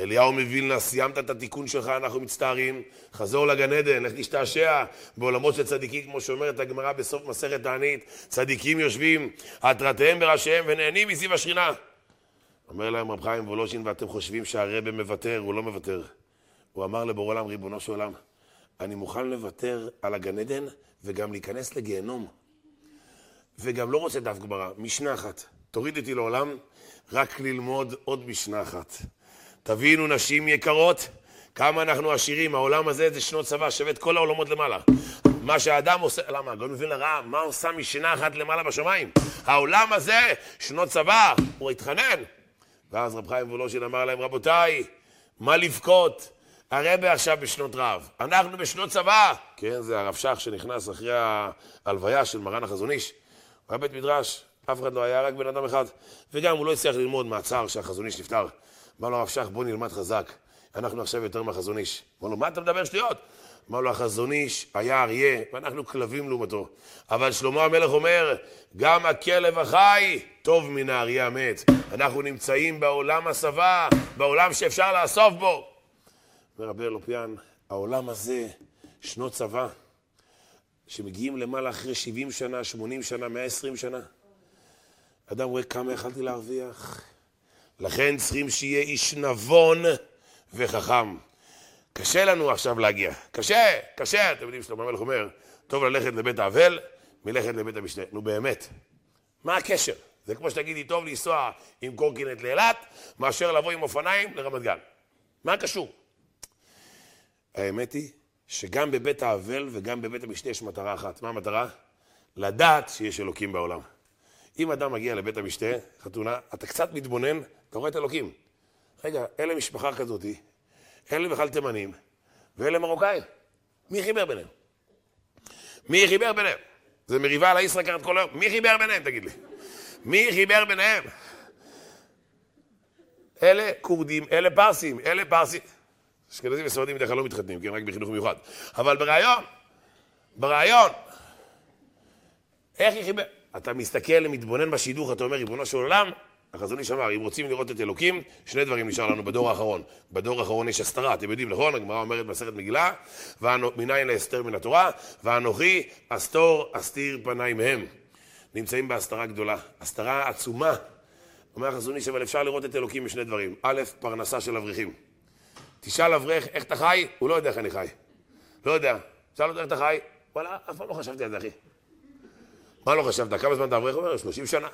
אליהו מווילנה, סיימת את התיקון שלך, אנחנו מצטערים, חזור לגן עדן, לך תשתעשע בעולמות של צדיקים, כמו שאומרת הגמרא בסוף מסכת תענית, צדיקים יושבים, התרתיהם בראשיהם ונהנים מסביב השכינה. אומר להם רב חיים וולוז'ין, ואתם חושבים שהרבה מוותר, הוא לא מוותר. הוא אמר לבורא עולם, ריבונו של עולם, אני מוכן לוותר על הגן עדן וגם להיכנס לגיהנום. וגם לא רוצה דף גמרא, משנה אחת. תוריד אותי לעולם רק ללמוד עוד משנה אחת. תבינו, נשים יקרות, כמה אנחנו עשירים, העולם הזה זה שנות צבא, שווה את כל העולמות למעלה. מה שהאדם עושה, למה? הגאון מבין לרע, מה עושה משנה אחת למעלה בשמיים? העולם הזה, שנות צבא, הוא התחנן. ואז רב חיים וולושין אמר להם, רבותיי, מה לבכות? הרבה עכשיו בשנות רעב. אנחנו בשנות צבא. כן, זה הרב שך שנכנס אחרי ההלוויה של מרן החזון איש. הוא היה בית מדרש, אף אחד לא היה, רק בן אדם אחד. וגם הוא לא הצליח ללמוד מהצער שהחזון איש נפטר. אמר לו הרב שך, בוא נלמד חזק. אנחנו עכשיו יותר מהחזון איש. אמר לו, מה אתה מדבר שטויות? אמר לו, החזון איש היה אריה, ואנחנו כלבים לעומתו. אבל שלמה המלך אומר, גם הכלב החי טוב מן האריה המת. אנחנו נמצאים בעולם השבע, בעולם שאפשר לאסוף בו. אומר רבי אלופיאן, העולם הזה, שנות צבא, שמגיעים למעלה אחרי 70 שנה, 80 שנה, 120 שנה. אדם רואה כמה יכלתי להרוויח. לכן צריכים שיהיה איש נבון וחכם. קשה לנו עכשיו להגיע. קשה, קשה. אתם יודעים, שלמה המלך אומר, טוב ללכת לבית האבל מלכת לבית המשנה. נו באמת, מה הקשר? זה כמו שתגידי, טוב לנסוע עם קורקינט לאילת, מאשר לבוא עם אופניים לרמת גן. מה קשור? האמת היא שגם בבית האבל וגם בבית המשנה יש מטרה אחת. מה המטרה? לדעת שיש אלוקים בעולם. אם אדם מגיע לבית המשתה, חתונה, אתה קצת מתבונן, אתה רואה את אלוקים. רגע, אלה משפחה כזאתי, אלה בכלל תימנים, ואלה מרוקאים. מי חיבר ביניהם? מי חיבר ביניהם? זה מריבה על הישראכרט כל היום. מי חיבר ביניהם, תגיד לי? מי חיבר ביניהם? אלה כורדים, אלה פרסים, אלה פרסים. אשכנזים וספרדים בדרך כלל לא מתחתנים, כן? רק בחינוך מיוחד. אבל ברעיון, ברעיון, איך היא חיבר? אתה מסתכל, מתבונן בשידוך, אתה אומר, ריבונו של עולם, החזון איש אמר, אם רוצים לראות את אלוקים, שני דברים נשאר לנו בדור האחרון. בדור האחרון יש הסתרה, אתם יודעים, נכון? הגמרא אומרת במסכת מגילה, מניין להסתר מן התורה, ואנוכי אסתור אסתיר פניי מהם. נמצאים בהסתרה גדולה, הסתרה עצומה. אומר החזון איש, אבל אפשר לראות את אלוקים בשני דברים. א', פרנסה של אברכים. תשאל אברך איך אתה חי, הוא לא יודע איך אני חי. לא יודע. תשאל אותו איך אתה חי, וואלה, אף פעם לא חשבתי על זה, אחי. מה לא חשבת? כמה זמן אתה אברך? הוא אומר, 30 שנה.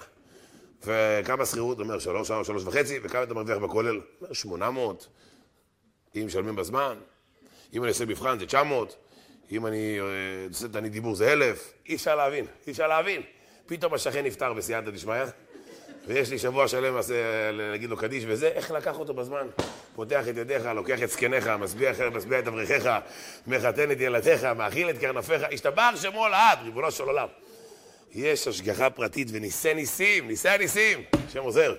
וכמה שכירות? הוא אומר, שלוש, שלוש, שלוש וחצי, וכמה אתה מרוויח בכולל? הוא אומר, 800. אם משלמים בזמן, אם אני עושה מבחן זה 900, אם אני אה, עושה את דיבור זה 1,000. אי אפשר להבין, אי אפשר להבין. פתאום השכן נפטר בסייעתא דשמיא, ויש לי שבוע שלם להגיד לו קדיש וזה, איך לקח אותו בזמן? פותח את ידיך, לוקח את זקניך, משביע, את אברכיך, מחתן את ילדיך, מאכיל את קרנפיך, השתבח שמו לעד, ריבונו של עולם. יש השגחה פרטית וניסי ניסים, ניסי הניסים, השם עוזר.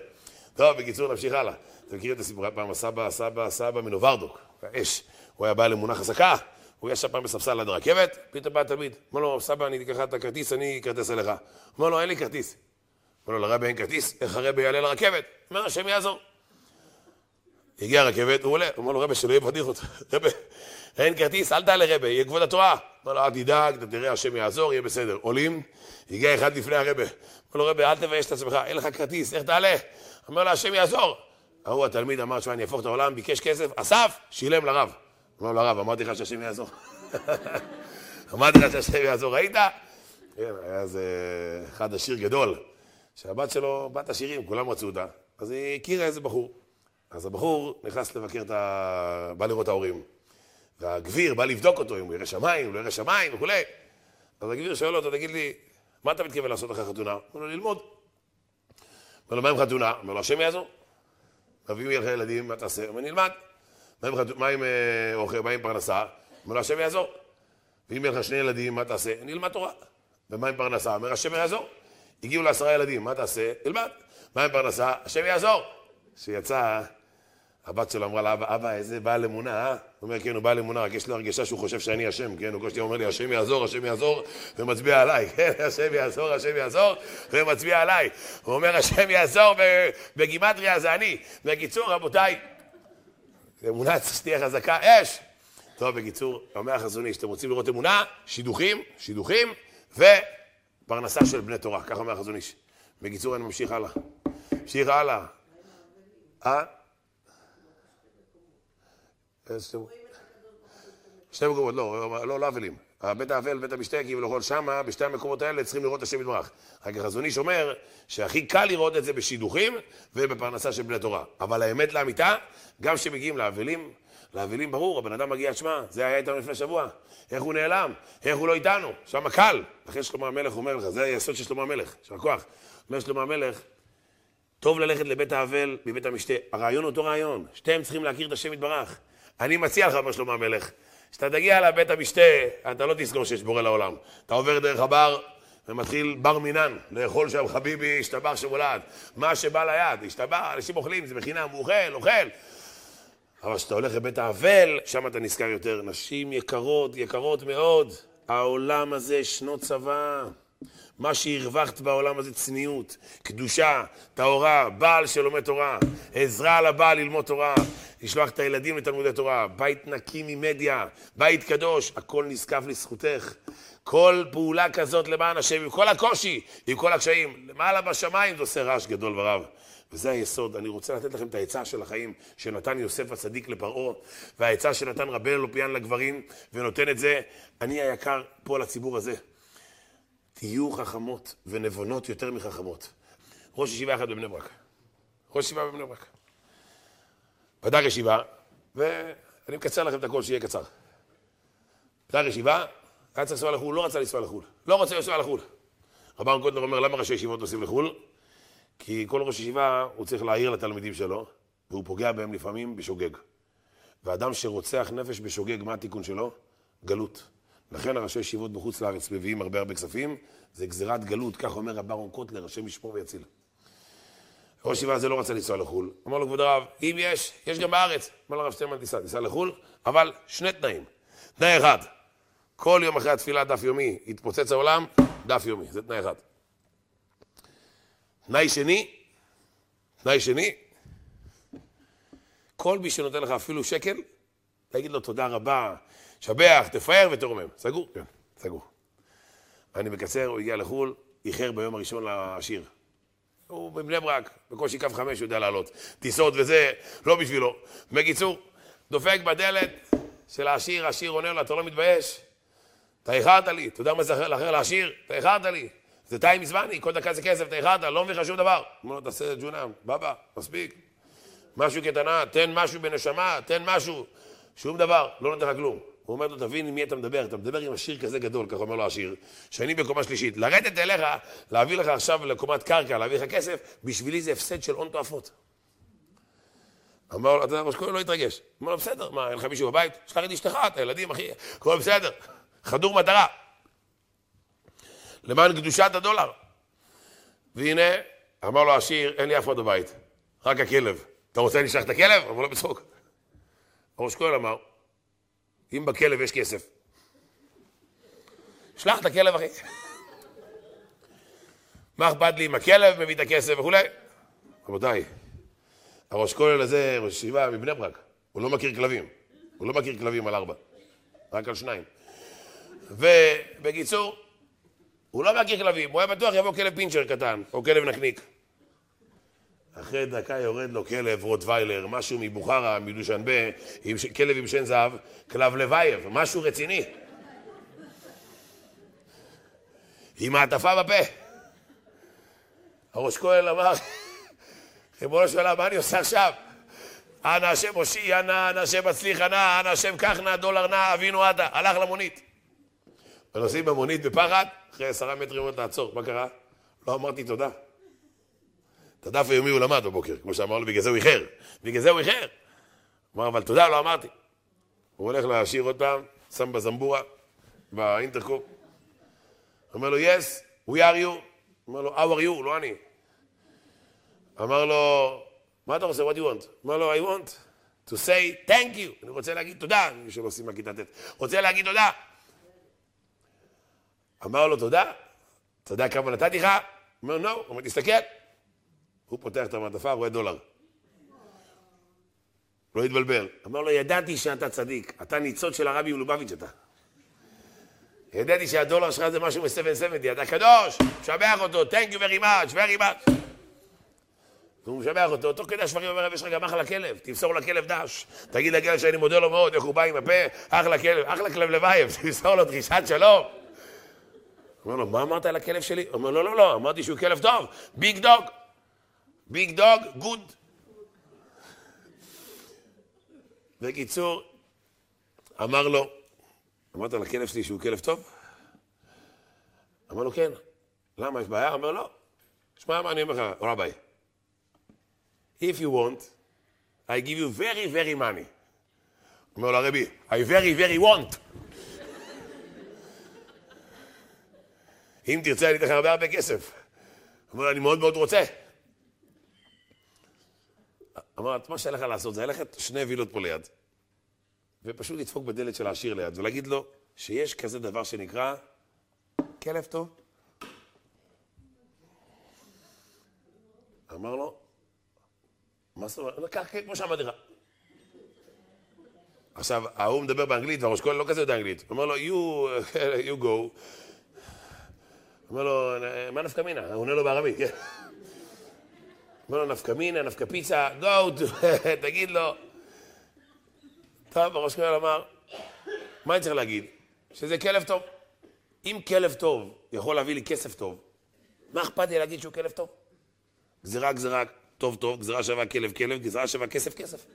טוב, בקיצור, נמשיך הלאה. אתה מכיר את הסיפור, פעם הסבא, הסבא, הסבא מנוברדוק, האש. הוא היה בעל אמונה חזקה, הוא ישב פעם בספסל עד הרכבת, פתאום בא תלמיד, אומר לו, סבא, אני אקח את הכרטיס, אני אכרטס אליך. אומר לו, אין לי כרטיס. אומר לו, לרבי אין כרטיס, איך הרבי יעלה לרכבת? אומר, השם יעזור. הגיע הרכבת, הוא עולה, הוא אומר לו, רבי, שלא יהיה בדיחות. רבי, אין כרטיס, אל תעלה רבי, יהיה כבוד התורה. אומר לו, אל תדאג, אתה תראה, השם יעזור, יהיה בסדר. עולים, הגיע אחד לפני הרבי. אומר לו, רבי, אל תבייש את עצמך, אין לך כרטיס, איך תעלה? אומר לו, השם יעזור. ההוא התלמיד אמר, שמע, אני אהפוך את העולם, ביקש כסף, אסף, שילם לרב. אומר לו, הרב, אמרתי לך שהשם יעזור. אמרתי לך שהשם יעזור, ראית? כן, היה איזה אחד עשיר גדול, שהבת שלו, בת עשירים, כולם רצו אותה, אז היא הכירה איזה בחור. אז הבחור נכנס לבקר את ה... בא לראות את ההורים. והגביר בא לבדוק אותו, אם הוא ירא שמיים, הוא לא ירא שמיים וכולי. אז הגביר שואל אותו, תגיד לי, מה אתה מתכוון לעשות אחרי חתונה? הוא אומר לו, ללמוד. אומר לו, מה עם חתונה? אומר לו, השם יעזור. מביאים לך ילדים, מה תעשה? אומר, נלמד. מה עם אה, אוכל, מה עם פרנסה? אומר לו, השם יעזור. ואם יהיה לך שני ילדים, מה תעשה? נלמד תורה. ומה עם פרנסה? אומר, השם יעזור. הגיעו לעשרה ילדים, מה תעשה? תלמד. מה עם פרנסה? השם יעזור. כשיצא, הבת שלו אמרה לאבא, אבא, איזה בעל אמונה, אה? הוא אומר, כן, הוא בעל אמונה, רק יש לו הרגשה שהוא חושב שאני השם, כן? הוא כל שניה אומר לי, השם יעזור, השם יעזור, ומצביע עליי, כן? השם יעזור, השם יעזור, ומצביע עליי. הוא אומר, השם יעזור, בגימטריה זה אני. בקיצור, רבותיי, אמונה צריך שתהיה חזקה, אש. טוב, בקיצור, אומר החזון איש, אתם רוצים לראות אמונה? שידוכים, שידוכים, ופרנסה של בני תורה, ככה אומר החזון איש. בקיצור, אני ממשיך הלאה. ממשיך הלאה. אה? שתי מקומות, לא, לא, לא אבלים. בית האבל ובית המשתה, כביכול שמה, בשתי המקומות האלה צריכים לראות את השם יתברך. רק החזון איש אומר שהכי קל לראות את זה בשידוכים ובפרנסה של בני תורה. אבל האמת לאמיתה, גם כשמגיעים לאבלים, לאבלים ברור, הבן אדם מגיע, שמע, זה היה איתנו לפני שבוע, איך הוא נעלם, איך הוא לא איתנו, שם קל. אחרי שלמה המלך אומר לך, זה היסוד של שלמה המלך, של הכוח. אומר שלמה המלך, טוב ללכת לבית האבל מבית המשתה. הרעיון אותו רעיון, שתיהם צריכים להכיר את השם יתברך. אני מציע לך, אומר שלמה המלך, כשאתה תגיע לבית המשתה, אתה לא תזכור שיש בורא לעולם. אתה עובר דרך הבר ומתחיל בר מינן, לאכול שם חביבי, השתבח שמולד. מה שבא ליד, השתבח, אנשים אוכלים, זה בחינם, הוא אוכל, אוכל. אבל כשאתה הולך לבית האבל, שם אתה נזכר יותר. נשים יקרות, יקרות מאוד. העולם הזה שנות צבא. מה שהרווחת בעולם הזה צניעות, קדושה, טהורה, בעל שלומד תורה, עזרה לבעל ללמוד תורה, לשלוח את הילדים לתלמודי תורה, בית נקי ממדיה, בית קדוש, הכל נזקף לזכותך. כל פעולה כזאת למען השם, עם כל הקושי, עם כל הקשיים, למעלה בשמיים זה עושה רעש גדול ורב. וזה היסוד. אני רוצה לתת לכם את העצה של החיים שנתן יוסף הצדיק לפרעה, והעצה שנתן רבי אלופיאן לגברים, ונותן את זה, אני היקר פה לציבור הזה. תהיו חכמות ונבונות יותר מחכמות. ראש ישיבה אחד בבני ברק. ראש ישיבה בבני ברק. פתח ישיבה, ואני מקצר לכם את הכל שיהיה קצר. פתח ישיבה, היה צריך לנסוע לחו"ל, לא רצה לנסוע לחו"ל. לא רוצה לנסוע לחו"ל. רב ארן קוטנר אומר, למה ראשי ישיבות נוסעים לחו"ל? כי כל ראש ישיבה הוא צריך להעיר לתלמידים שלו, והוא פוגע בהם לפעמים בשוגג. ואדם שרוצח נפש בשוגג, מה התיקון שלו? גלות. לכן הראשי ישיבות בחוץ לארץ מביאים הרבה הרבה כספים, זה גזירת גלות, כך אומר הברון קוטלר, השם ישמור ויציל. ראש ישיבה הזה לא רצה לנסוע לחו"ל. אמר לו, כבוד הרב, אם יש, יש גם בארץ. אמר לו, הרב שטרמן, תיסע, תיסע לחו"ל, אבל שני תנאים. תנאי אחד, כל יום אחרי התפילה דף יומי, יתפוצץ העולם, דף יומי, זה תנאי אחד. תנאי שני, תנאי שני, כל מי שנותן לך אפילו שקל, תגיד לו תודה רבה, שבח, תפאר ותרומם. סגור? כן, סגור. אני מקצר, הוא הגיע לחו"ל, איחר ביום הראשון לשיר. הוא בבני ברק, בקושי קו חמש הוא יודע לעלות. טיסות וזה, לא בשבילו. בקיצור, דופק בדלת של העשיר, העשיר עונה לו, אתה לא מתבייש? אתה איחרת לי, אתה יודע מה זה אחר לעשיר? אתה איחרת לי. זה טיים מזמני, כל דקה זה כסף, אתה איחרת, לא מביא לך שום דבר. אמר לו, תעשה ג'ונם, בבא, מספיק. משהו קטנה, תן משהו בנשמה, תן משהו. שום דבר, לא נותן לך כלום. הוא אומר לו, תבין עם מי אתה מדבר, אתה מדבר עם עשיר כזה גדול, ככה אומר לו העשיר, שאני בקומה שלישית. לרדת אליך, להביא לך עכשיו לקומת קרקע, להביא לך כסף, בשבילי זה הפסד של הון תועפות. אמר לו, אתה יודע, ראש כהן לא התרגש. אמר לו, בסדר, מה, אין לך מישהו בבית? יש לך את אשתך, את הילדים, אחי, הכל בסדר. חדור מטרה. למען קדושת הדולר. והנה, אמר לו העשיר, אין לי אף אחד בבית, רק הכלב. אתה רוצה לשלח את הכלב? אמר לו, בצחוק. הראש כהן אמר, אם בכלב יש כסף, שלח את הכלב, אחי. מה אכפת לי אם הכלב מביא את הכסף וכולי? רבותיי, הראש כולל הזה, ראש ישיבה מבני ברק, הוא לא מכיר כלבים. הוא לא מכיר כלבים על ארבע, רק על שניים. ובקיצור, הוא לא מכיר כלבים, הוא היה בטוח יבוא כלב פינצ'ר קטן, או כלב נקניק. אחרי דקה יורד לו כלב רוטוויילר, משהו מבוכרה, מדושנבה, עם ש... כלב עם שן זהב, כלב לוייב, משהו רציני. עם מעטפה בפה. הראש כהן אמר, ריבונו של עולם, מה אני עושה עכשיו? אנא השם הושיע נא, אנא השם מצליחה נא, אנא השם קח נא, דולר נא, אבינו עדה. הלך למונית. ונוסעים במונית בפחד, אחרי עשרה מטרים אומרים לעצור, מה קרה? לא אמרתי תודה. את הדף היומי הוא למד בבוקר, כמו שאמר לו, בגלל זה הוא איחר. בגלל זה הוא איחר. אמר, אבל תודה, לא אמרתי. הוא הולך עוד פעם, שם בזמבורה, באינטרקום. אומר לו, yes, we are you. אומר לו, how are you, לא אני. אמר לו, מה אתה רוצה, what do you want? אמר לו, I want to say thank you. אני רוצה להגיד תודה, מי שלא עושים בכיתה ט'. רוצה להגיד תודה. אמר לו, תודה? אתה יודע כמה נתתי לך? אומר, no. הוא אומר, תסתכל. הוא פותח את המעטפה, רואה דולר. לא התבלבל. אמר לו, ידעתי שאתה צדיק. אתה ניצוץ של הרבי מלובביץ' אתה. ידעתי שהדולר שלך זה משהו מ-770, אתה קדוש, משבח אותו, thank you very much, very much. והוא משבח אותו, תוך כדי השברים אומר, יש לך גם אחלה כלב, תמסור לכלב דש. תגיד לכלב שאני מודה לו מאוד, איך הוא בא עם הפה, אחלה כלב, אחלה כלב לוייב, תמסור לו דרישת שלום. אומר לו, מה אמרת על הכלב שלי? הוא אומר, לא, לא, לא, אמרתי שהוא כלב טוב, big dog. Big dog, good. בקיצור, אמר לו, אמרת לכלב שלי שהוא כלב טוב? אמר לו, כן. למה, יש בעיה? אמר, לא. שמע, מה אני אומר לך, רביי? If you want, I give you very very money. אומר לו הרבי, I very very want. אם תרצה, אני אתן לך הרבה הרבה כסף. אומר לו, אני מאוד מאוד רוצה. אמר, מה שהיה לך לעשות זה ללכת שני וילות פה ליד, ופשוט לדפוק בדלת של העשיר ליד, ולהגיד לו שיש כזה דבר שנקרא כלב טוב. אמר לו, מה זאת אומרת? קח כמו שאמרתי לך. עכשיו, ההוא מדבר באנגלית, והראש כהן לא כזה יודע אנגלית. הוא אומר לו, you, you go. אומר לו, מה נפקא מינה? הוא עונה לו בערבית, כן. אומר לו, נפקא מינה, נפקא פיצה, go, תגיד לו. טוב, הראש כהן אמר, מה אני צריך להגיד? שזה כלב טוב. אם כלב טוב יכול להביא לי כסף טוב, מה אכפת לי להגיד שהוא כלב טוב? גזירה, גזירה, טוב, טוב, גזירה שווה כלב, כלב, גזירה שווה כסף, כסף.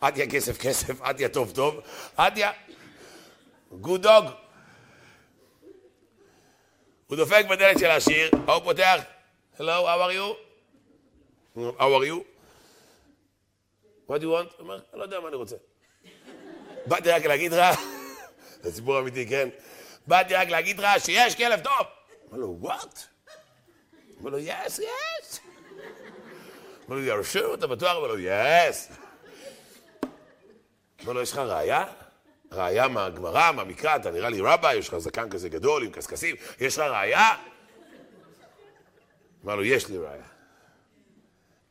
עדיה כסף, כסף, עדיה טוב, טוב, עדיה גוד דוג. הוא דופק בדלת של העשיר, ההוא פותח, Hello, how are you? How are you? What do you want? הוא אומר, אני לא יודע מה אני רוצה. באתי רק להגיד לך, זה סיפור אמיתי, כן? באתי רק להגיד לך שיש כלב טוב. אמר לו, what? אמר לו, yes, yes. אמר לו, you're sure, אתה בטוח? אמר לו, yes. אמר לו, יש לך ראייה? ראייה מהגמרא, מהמקרא, אתה נראה לי רבי, יש לך זקן כזה גדול עם קשקשים, יש לך ראייה? אמר לו, יש לי ראייה.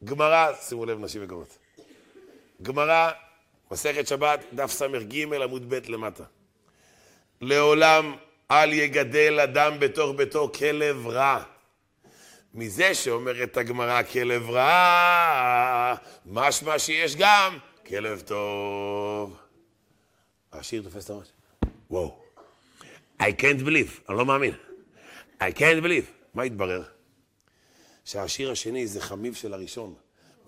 גמרא, שימו לב, נשים וגמרות. גמרא, מסכת שבת, דף ס"ג, עמוד ב' למטה. לעולם אל יגדל אדם בתוך ביתו כלב רע. מזה שאומרת הגמרא כלב רע, משמע שיש גם כלב טוב. השיר תופס את הראש. וואו. I can't believe, אני לא מאמין. I can't believe. מה התברר? שהשיר השני זה חמיב של הראשון.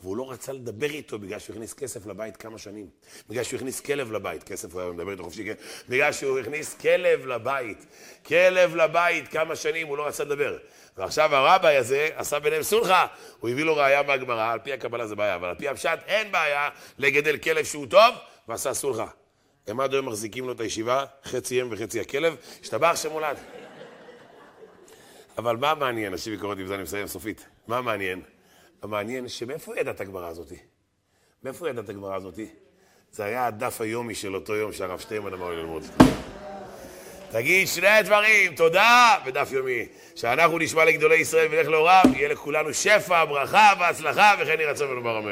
והוא לא רצה לדבר איתו בגלל שהוא הכניס כסף לבית כמה שנים. בגלל שהוא הכניס כלב לבית, כסף הוא היה מדבר איתו חופשי, כן? בגלל שהוא הכניס כלב לבית. כלב לבית כמה שנים, הוא לא רצה לדבר. ועכשיו הרבי הזה עשה ביניהם סולחה, הוא הביא לו ראייה מהגמרא, על פי הקבלה זה בעיה, אבל על פי הפשט אין בעיה לגדל כלב שהוא טוב, ועשה סולחה. הם עד היום מחזיקים לו את הישיבה, חצי אם וחצי הכלב, השתבח שמולד. אבל מה מעניין, השם יקרות, עם זה אני מסיים סופית. מה מעניין? המעניין שמאיפה ידע את הגמרא הזאתי? מאיפה ידע את הגמרא הזאתי? זה היה הדף היומי של אותו יום שהרב שטיימן אמר לי ללמוד. תגיד שני דברים, תודה בדף יומי. שאנחנו נשמע לגדולי ישראל ונלך להוריו, יהיה לכולנו שפע, ברכה והצלחה, וכן יהי רצון ונאמר אמן.